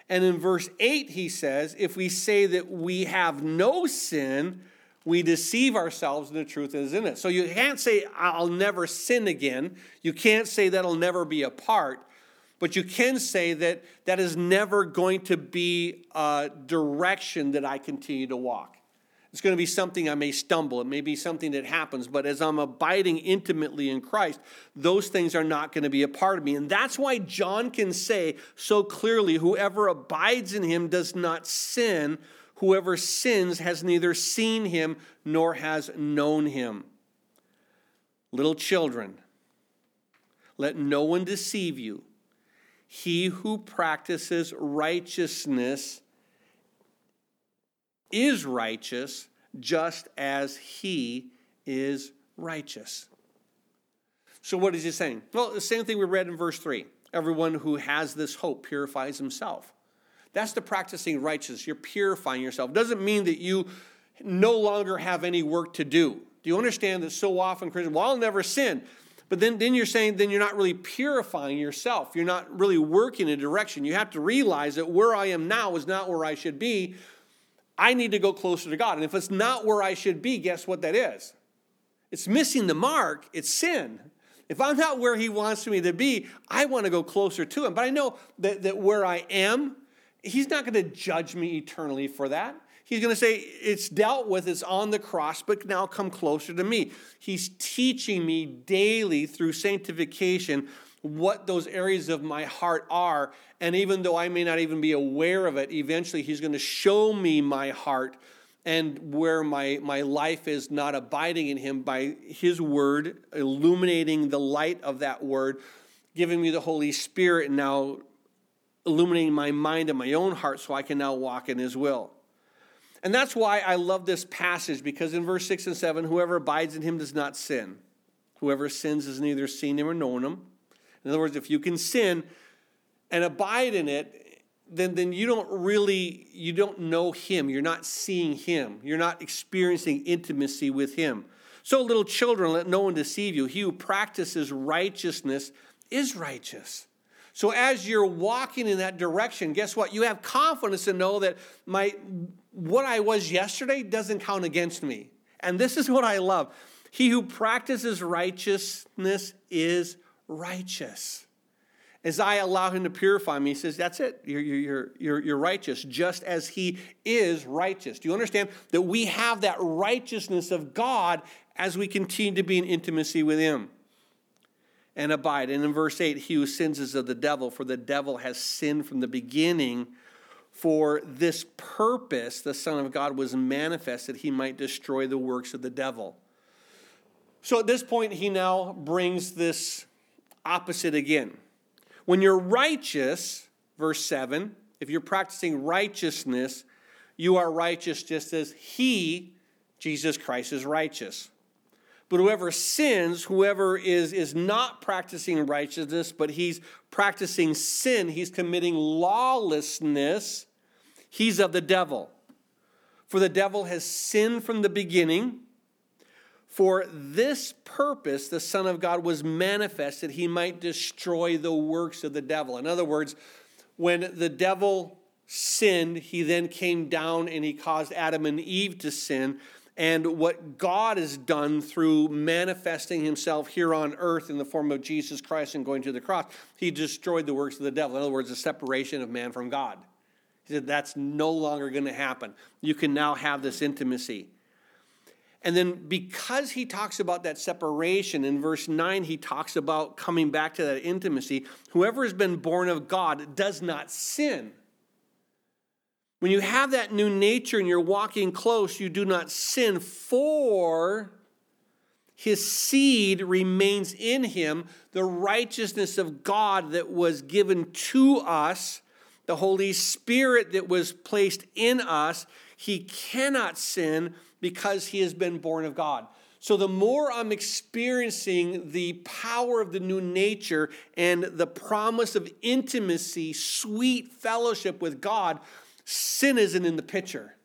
And in verse 8, he says, if we say that we have no sin, we deceive ourselves and the truth is in it. So you can't say, I'll never sin again. You can't say that'll never be a part. But you can say that that is never going to be a direction that I continue to walk. It's going to be something I may stumble. It may be something that happens, but as I'm abiding intimately in Christ, those things are not going to be a part of me. And that's why John can say so clearly whoever abides in him does not sin. Whoever sins has neither seen him nor has known him. Little children, let no one deceive you. He who practices righteousness is righteous just as he is righteous. So, what is he saying? Well, the same thing we read in verse 3. Everyone who has this hope purifies himself. That's the practicing righteousness. You're purifying yourself. Doesn't mean that you no longer have any work to do. Do you understand that so often Christians, well, I'll never sin. But then, then you're saying then you're not really purifying yourself. You're not really working in a direction. You have to realize that where I am now is not where I should be. I need to go closer to God. And if it's not where I should be, guess what that is? It's missing the mark, it's sin. If I'm not where He wants me to be, I want to go closer to Him. But I know that, that where I am, He's not going to judge me eternally for that. He's going to say, It's dealt with, it's on the cross, but now come closer to me. He's teaching me daily through sanctification what those areas of my heart are. And even though I may not even be aware of it, eventually He's going to show me my heart and where my, my life is not abiding in Him by His word, illuminating the light of that word, giving me the Holy Spirit, and now illuminating my mind and my own heart so I can now walk in His will. And that's why I love this passage because in verse 6 and 7, whoever abides in him does not sin. Whoever sins has neither seen him or known him. In other words, if you can sin and abide in it, then, then you don't really you don't know him you're not seeing him you're not experiencing intimacy with him so little children let no one deceive you he who practices righteousness is righteous so as you're walking in that direction, guess what? You have confidence to know that my what I was yesterday doesn't count against me. And this is what I love. He who practices righteousness is righteous. As I allow him to purify me, he says, That's it. You're, you're, you're, you're righteous, just as he is righteous. Do you understand that we have that righteousness of God as we continue to be in intimacy with him? and abide. And in verse 8, he who sins is of the devil, for the devil has sinned from the beginning. For this purpose, the Son of God was manifested, he might destroy the works of the devil. So at this point, he now brings this opposite again. When you're righteous, verse 7, if you're practicing righteousness, you are righteous just as he, Jesus Christ, is righteous. But whoever sins, whoever is, is not practicing righteousness, but he's practicing sin, he's committing lawlessness, he's of the devil. For the devil has sinned from the beginning. For this purpose, the Son of God was manifested, he might destroy the works of the devil. In other words, when the devil sinned, he then came down and he caused Adam and Eve to sin. And what God has done through manifesting himself here on earth in the form of Jesus Christ and going to the cross, he destroyed the works of the devil. In other words, the separation of man from God. He said, That's no longer going to happen. You can now have this intimacy. And then because he talks about that separation, in verse 9, he talks about coming back to that intimacy. Whoever has been born of God does not sin. When you have that new nature and you're walking close, you do not sin, for his seed remains in him, the righteousness of God that was given to us, the Holy Spirit that was placed in us. He cannot sin because he has been born of God. So, the more I'm experiencing the power of the new nature and the promise of intimacy, sweet fellowship with God, sin isn't in the picture.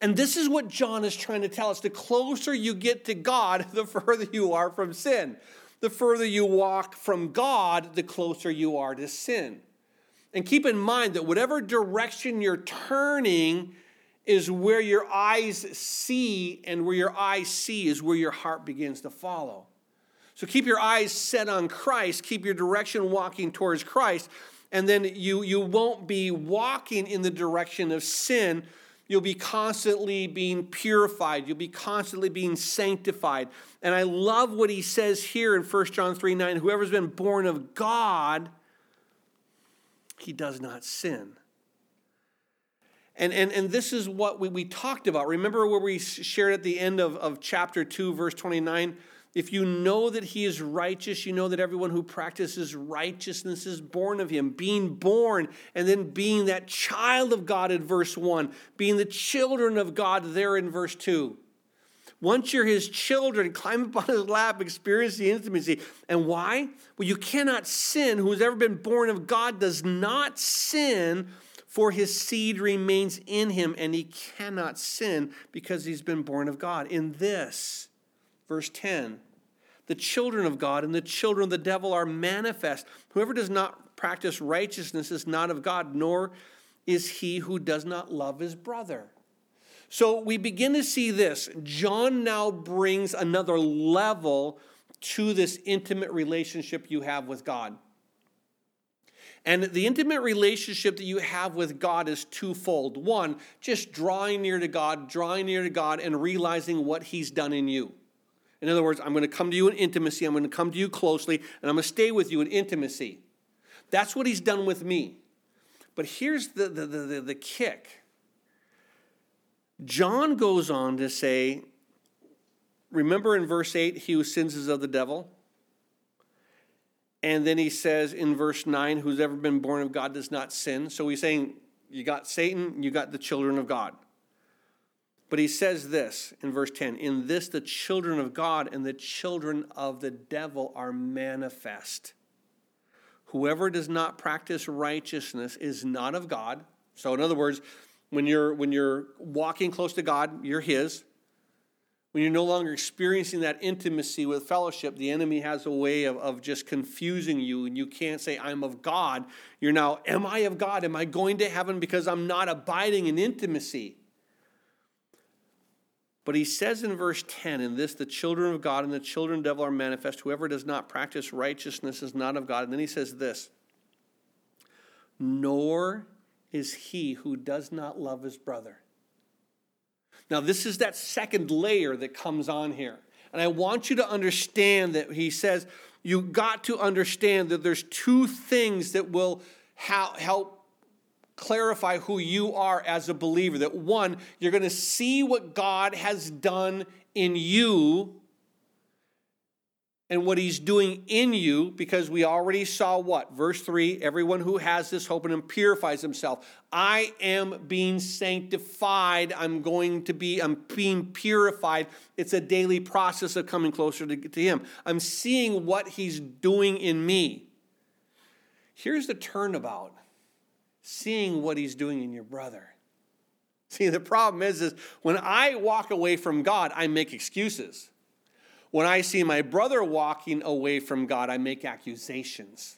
And this is what John is trying to tell us. The closer you get to God, [LAUGHS] the further you are from sin. The further you walk from God, the closer you are to sin. And keep in mind that whatever direction you're turning, is where your eyes see, and where your eyes see is where your heart begins to follow. So keep your eyes set on Christ, keep your direction walking towards Christ, and then you, you won't be walking in the direction of sin. You'll be constantly being purified. You'll be constantly being sanctified. And I love what he says here in 1 John 3 9 whoever's been born of God, he does not sin. And, and, and this is what we, we talked about. Remember where we shared at the end of, of chapter 2, verse 29? If you know that he is righteous, you know that everyone who practices righteousness is born of him. Being born and then being that child of God in verse 1, being the children of God there in verse 2. Once you're his children, climb up on his lap, experience the intimacy. And why? Well, you cannot sin. Who has ever been born of God does not sin for his seed remains in him, and he cannot sin because he's been born of God. In this, verse 10, the children of God and the children of the devil are manifest. Whoever does not practice righteousness is not of God, nor is he who does not love his brother. So we begin to see this. John now brings another level to this intimate relationship you have with God. And the intimate relationship that you have with God is twofold. One, just drawing near to God, drawing near to God, and realizing what He's done in you. In other words, I'm going to come to you in intimacy, I'm going to come to you closely, and I'm going to stay with you in intimacy. That's what He's done with me. But here's the, the, the, the kick John goes on to say, remember in verse 8, he who sins is of the devil? And then he says in verse 9, who's ever been born of God does not sin. So he's saying, you got Satan, you got the children of God. But he says this in verse 10 In this, the children of God and the children of the devil are manifest. Whoever does not practice righteousness is not of God. So, in other words, when you're, when you're walking close to God, you're His when you're no longer experiencing that intimacy with fellowship, the enemy has a way of, of just confusing you, and you can't say, I'm of God. You're now, Am I of God? Am I going to heaven because I'm not abiding in intimacy? But he says in verse 10, In this the children of God and the children of the devil are manifest. Whoever does not practice righteousness is not of God. And then he says this Nor is he who does not love his brother. Now, this is that second layer that comes on here. And I want you to understand that he says, you got to understand that there's two things that will help clarify who you are as a believer. That one, you're going to see what God has done in you and what he's doing in you because we already saw what? Verse 3 everyone who has this hope in him purifies himself. I am being sanctified. I'm going to be i'm being purified. It's a daily process of coming closer to, to him. I'm seeing what he's doing in me. Here's the turnabout seeing what he's doing in your brother. See the problem is is when i walk away from god i make excuses when I see my brother walking away from God, I make accusations.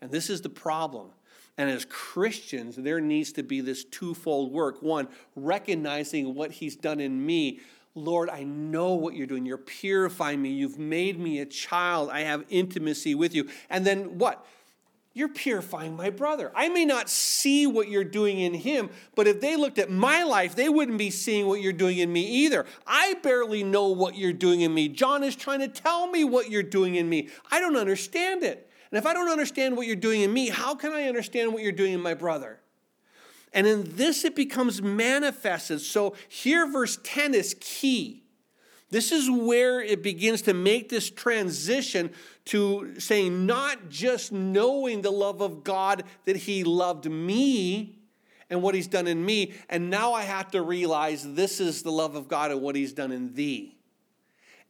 And this is the problem. And as Christians, there needs to be this twofold work. One, recognizing what he's done in me. Lord, I know what you're doing. You're purifying me. You've made me a child. I have intimacy with you. And then what? You're purifying my brother. I may not see what you're doing in him, but if they looked at my life, they wouldn't be seeing what you're doing in me either. I barely know what you're doing in me. John is trying to tell me what you're doing in me. I don't understand it. And if I don't understand what you're doing in me, how can I understand what you're doing in my brother? And in this, it becomes manifested. So here, verse 10 is key. This is where it begins to make this transition to saying, not just knowing the love of God that He loved me and what He's done in me, and now I have to realize this is the love of God and what He's done in thee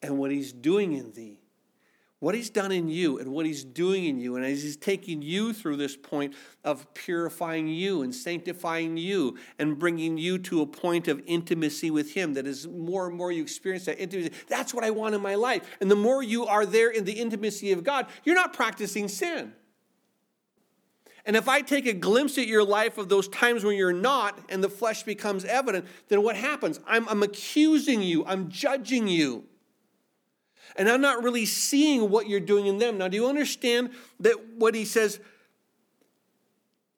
and what He's doing in thee what he's done in you and what he's doing in you, and as he's taking you through this point of purifying you and sanctifying you and bringing you to a point of intimacy with him that is more and more you experience that intimacy. That's what I want in my life. And the more you are there in the intimacy of God, you're not practicing sin. And if I take a glimpse at your life of those times when you're not and the flesh becomes evident, then what happens? I'm, I'm accusing you, I'm judging you and I'm not really seeing what you're doing in them. Now, do you understand that what he says?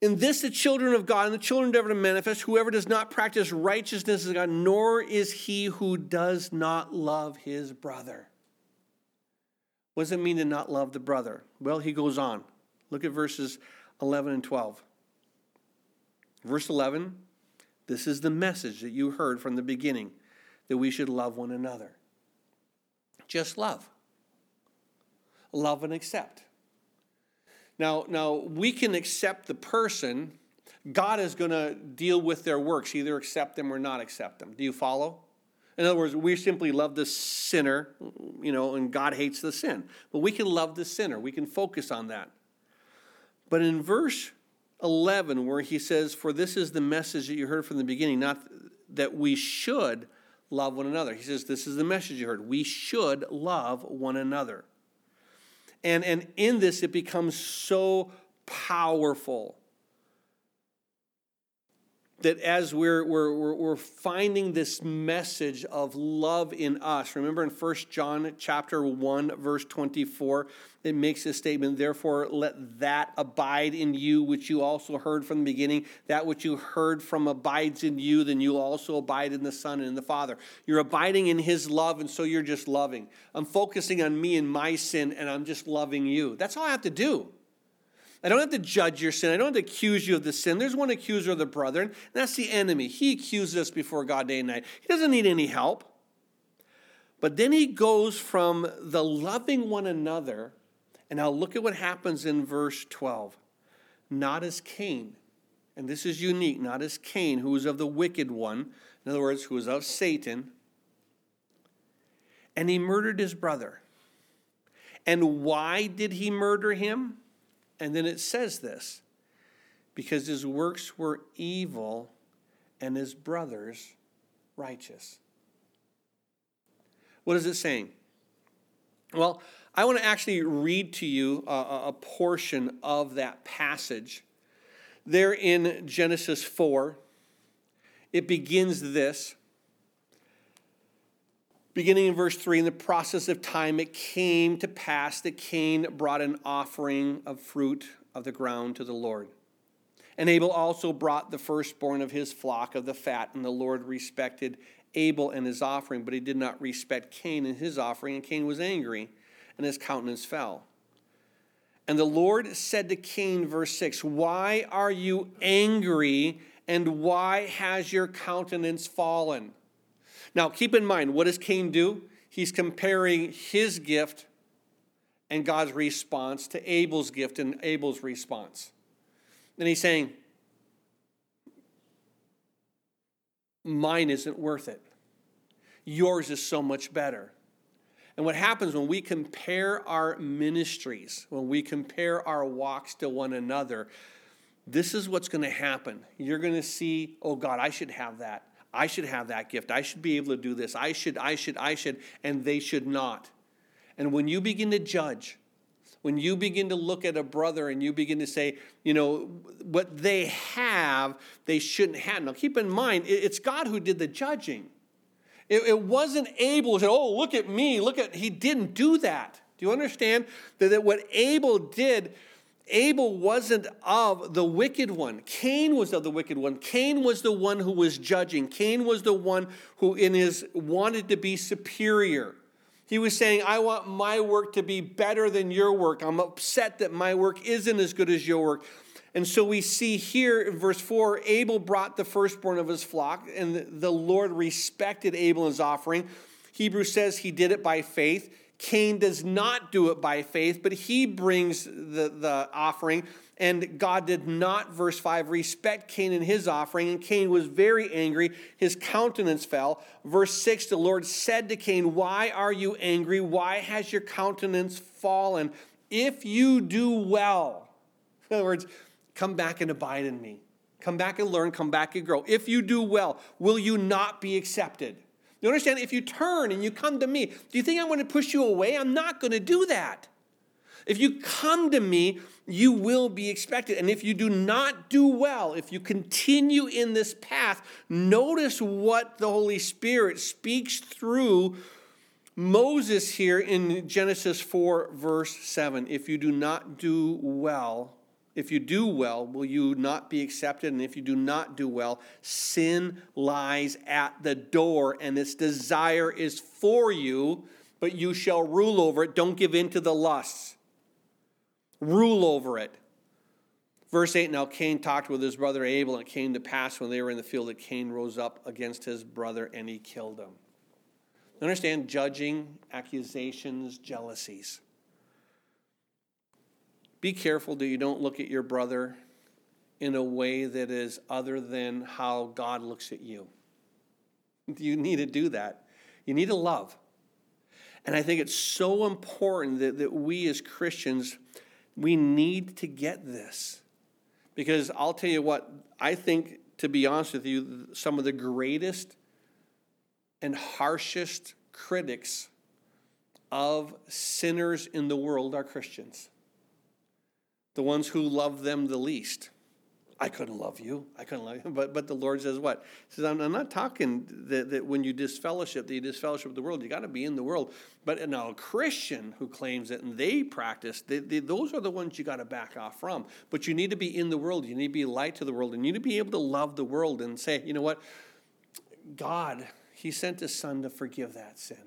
In this, the children of God and the children endeavor to manifest. Whoever does not practice righteousness is God, nor is he who does not love his brother. What does it mean to not love the brother? Well, he goes on. Look at verses 11 and 12. Verse 11 this is the message that you heard from the beginning that we should love one another just love. Love and accept. Now, now we can accept the person. God is going to deal with their works, either accept them or not accept them. Do you follow? In other words, we simply love the sinner, you know, and God hates the sin. But we can love the sinner. We can focus on that. But in verse 11, where he says, For this is the message that you heard from the beginning, not that we should love one another. He says, This is the message you heard. We should love one another. And, and in this, it becomes so powerful that as we're, we're, we're finding this message of love in us, remember in 1 John chapter 1, verse 24, it makes this statement, therefore let that abide in you which you also heard from the beginning. That which you heard from abides in you, then you'll also abide in the Son and in the Father. You're abiding in his love, and so you're just loving. I'm focusing on me and my sin, and I'm just loving you. That's all I have to do. I don't have to judge your sin. I don't have to accuse you of the sin. There's one accuser of the brethren, and that's the enemy. He accuses us before God day and night. He doesn't need any help. But then he goes from the loving one another, and now look at what happens in verse 12. Not as Cain, and this is unique, not as Cain, who was of the wicked one, in other words, who was of Satan, and he murdered his brother. And why did he murder him? And then it says this because his works were evil and his brothers righteous. What is it saying? Well, I want to actually read to you a, a portion of that passage. There in Genesis 4, it begins this Beginning in verse 3, in the process of time, it came to pass that Cain brought an offering of fruit of the ground to the Lord. And Abel also brought the firstborn of his flock of the fat, and the Lord respected Abel and his offering, but he did not respect Cain and his offering, and Cain was angry, and his countenance fell. And the Lord said to Cain, verse 6, Why are you angry, and why has your countenance fallen? Now, keep in mind, what does Cain do? He's comparing his gift and God's response to Abel's gift and Abel's response. And he's saying, Mine isn't worth it. Yours is so much better. And what happens when we compare our ministries, when we compare our walks to one another, this is what's going to happen. You're going to see, oh God, I should have that. I should have that gift. I should be able to do this. I should, I should, I should, and they should not. And when you begin to judge, when you begin to look at a brother and you begin to say, you know, what they have, they shouldn't have. Now, keep in mind, it's God who did the judging. It, wasn't Abel who said, oh, look at me, look at, he didn't do that. Do you understand that what Abel did? Abel wasn't of the wicked one. Cain was of the wicked one. Cain was the one who was judging. Cain was the one who in his wanted to be superior. He was saying, I want my work to be better than your work. I'm upset that my work isn't as good as your work. And so we see here in verse 4 Abel brought the firstborn of his flock, and the Lord respected Abel and his offering. Hebrews says he did it by faith. Cain does not do it by faith, but he brings the, the offering. And God did not, verse 5, respect Cain and his offering. And Cain was very angry. His countenance fell. Verse 6, the Lord said to Cain, Why are you angry? Why has your countenance fallen? If you do well, in other words, come back and abide in me. Come back and learn, come back and grow. If you do well, will you not be accepted? You understand? If you turn and you come to me, do you think I'm going to push you away? I'm not going to do that. If you come to me, you will be expected. And if you do not do well, if you continue in this path, notice what the Holy Spirit speaks through Moses here in Genesis 4, verse 7. If you do not do well, if you do well, will you not be accepted? And if you do not do well, sin lies at the door, and its desire is for you, but you shall rule over it. Don't give in to the lusts rule over it. Verse 8 Now Cain talked with his brother Abel, and it came to pass when they were in the field that Cain rose up against his brother and he killed him. Understand judging, accusations, jealousies. Be careful that you don't look at your brother in a way that is other than how God looks at you. You need to do that. You need to love. And I think it's so important that, that we as Christians we need to get this. Because I'll tell you what, I think, to be honest with you, some of the greatest and harshest critics of sinners in the world are Christians. The ones who love them the least. I couldn't love you. I couldn't love you. [LAUGHS] But, but the Lord says what? He says, I'm, I'm not talking that, that when you disfellowship, that you disfellowship with the world. You got to be in the world. But now a Christian who claims it and they practice, they, they, those are the ones you got to back off from. But you need to be in the world. You need to be light to the world. And you need to be able to love the world and say, you know what? God, He sent His Son to forgive that sin.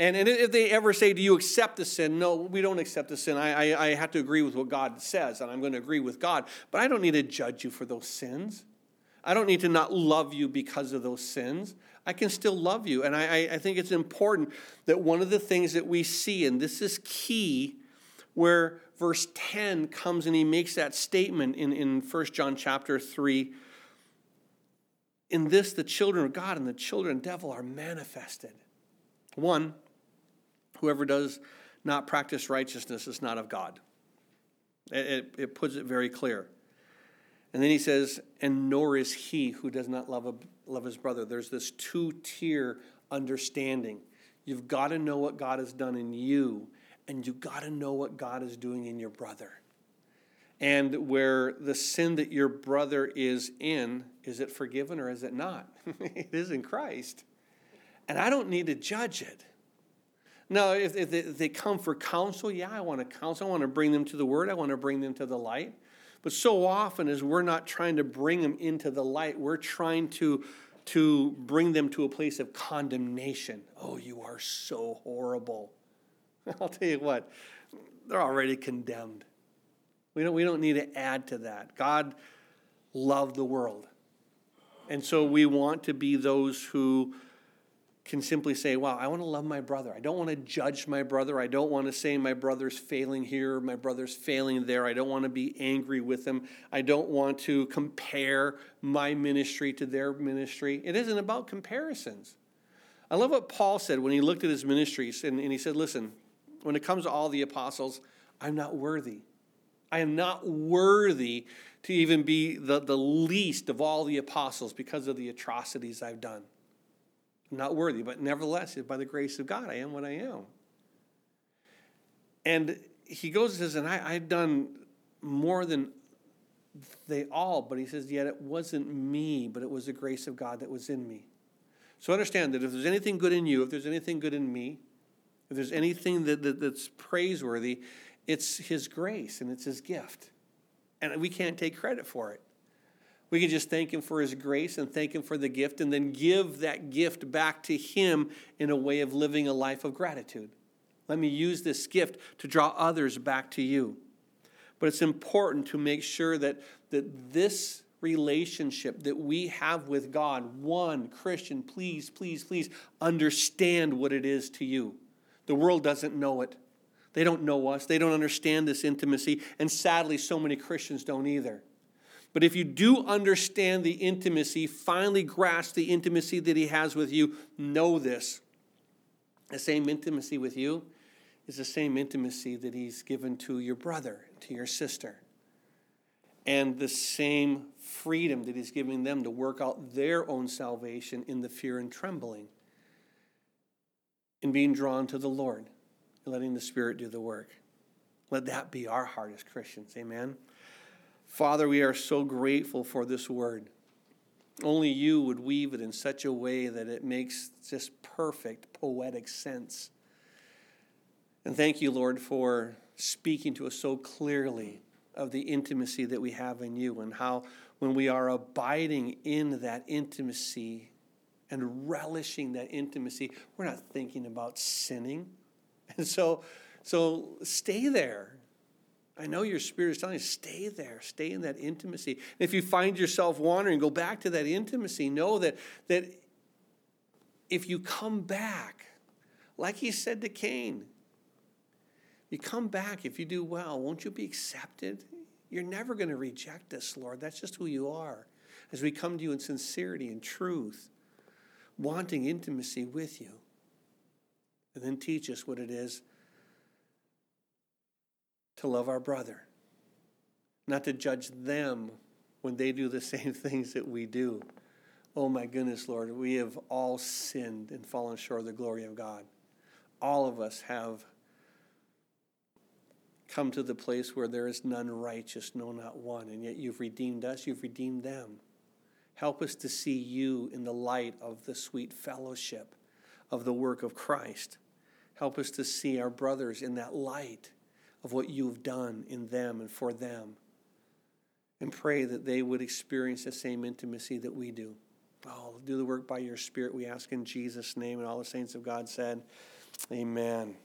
And, and if they ever say, Do you accept the sin? No, we don't accept the sin. I, I, I have to agree with what God says, and I'm going to agree with God. But I don't need to judge you for those sins. I don't need to not love you because of those sins. I can still love you. And I, I think it's important that one of the things that we see, and this is key, where verse 10 comes and he makes that statement in, in 1 John chapter 3. In this, the children of God and the children of the devil are manifested. One, Whoever does not practice righteousness is not of God. It, it, puts it very clear. And then he says, and nor is he who does not love, a, love his brother. There's this two tier understanding. You've got to know what God has done in you, and you've got to know what God is doing in your brother. And where the sin that your brother is in, is it forgiven or is it not? [LAUGHS] it is in Christ. And I don't need to judge it. No, if, if, they, if they come for counsel, yeah, I want to counsel. I want to bring them to the word. I want to bring them to the light. But so often, as we're not trying to bring them into the light, we're trying to, to bring them to a place of condemnation. Oh, you are so horrible. [LAUGHS] I'll tell you what, they're already condemned. We don't, we don't need to add to that. God loved the world. And so we want to be those who can simply say, Wow, I want to love my brother. I don't want to judge my brother. I don't want to say my brother's failing here, my brother's failing there. I don't want to be angry with them. I don't want to compare my ministry to their ministry. It isn't about comparisons. I love what Paul said when he looked at his ministries and, and he said, Listen, when it comes to all the apostles, I'm not worthy. I am not worthy to even be the, the least of all the apostles because of the atrocities I've done. Not worthy, but nevertheless, by the grace of God, I am what I am. And he goes and says, and I, I've done more than they all, but he says, yet it wasn't me, but it was the grace of God that was in me. So understand that if there's anything good in you, if there's anything good in me, if there's anything that, that, that's praiseworthy, it's His grace and it's His gift. And we can't take credit for it. We can just thank Him for His grace and thank Him for the gift and then give that gift back to Him in a way of living a life of gratitude. Let me use this gift to draw others back to you. But it's important to make sure that, that this relationship that we have with God, one, Christian, please, please, please understand what it is to you. The world doesn't know it. They don't know us. They don't understand this intimacy. And sadly, so many Christians don't either. But if you do understand the intimacy, finally grasp the intimacy that He has with you, know this. The same intimacy with you is the same intimacy that He's given to your brother, to your sister. And the same freedom that He's giving them to work out their own salvation in the fear and trembling, in being drawn to the Lord and letting the Spirit do the work. Let that be our heart as Christians. Amen. Father, we are so grateful for this word. Only you would weave it in such a way that it makes just perfect poetic sense. And thank you, Lord, for speaking to us so clearly of the intimacy that we have in you and how when we are abiding in that intimacy and relishing that intimacy, we're not thinking about sinning. [LAUGHS] And so, so stay there. I know your spirit is telling you, stay there, stay in that intimacy. And if you find yourself wandering, go back to that intimacy. Know that, that if you come back, like he said to Cain, you come back if you do well, won't you be accepted? You're never going to reject us, Lord. That's just who you are. As we come to you in sincerity and truth, wanting intimacy with you and then teach us what it is to love our brother, not to judge them when they do the [LAUGHS] same things that we do. Oh my goodness, Lord, we have all sinned and fallen short of the glory of God. All of us have come to the place where there is none righteous, no, not one, and yet you've redeemed us, you've redeemed them. Help us to see you in the light of the sweet fellowship of the work of Christ. Help us to see our brothers in that light of what you've done in them and for them. And pray that they would experience the same intimacy that we do. Oh, do the work by your Spirit, we ask in Jesus' name. And all the saints of God said, Amen.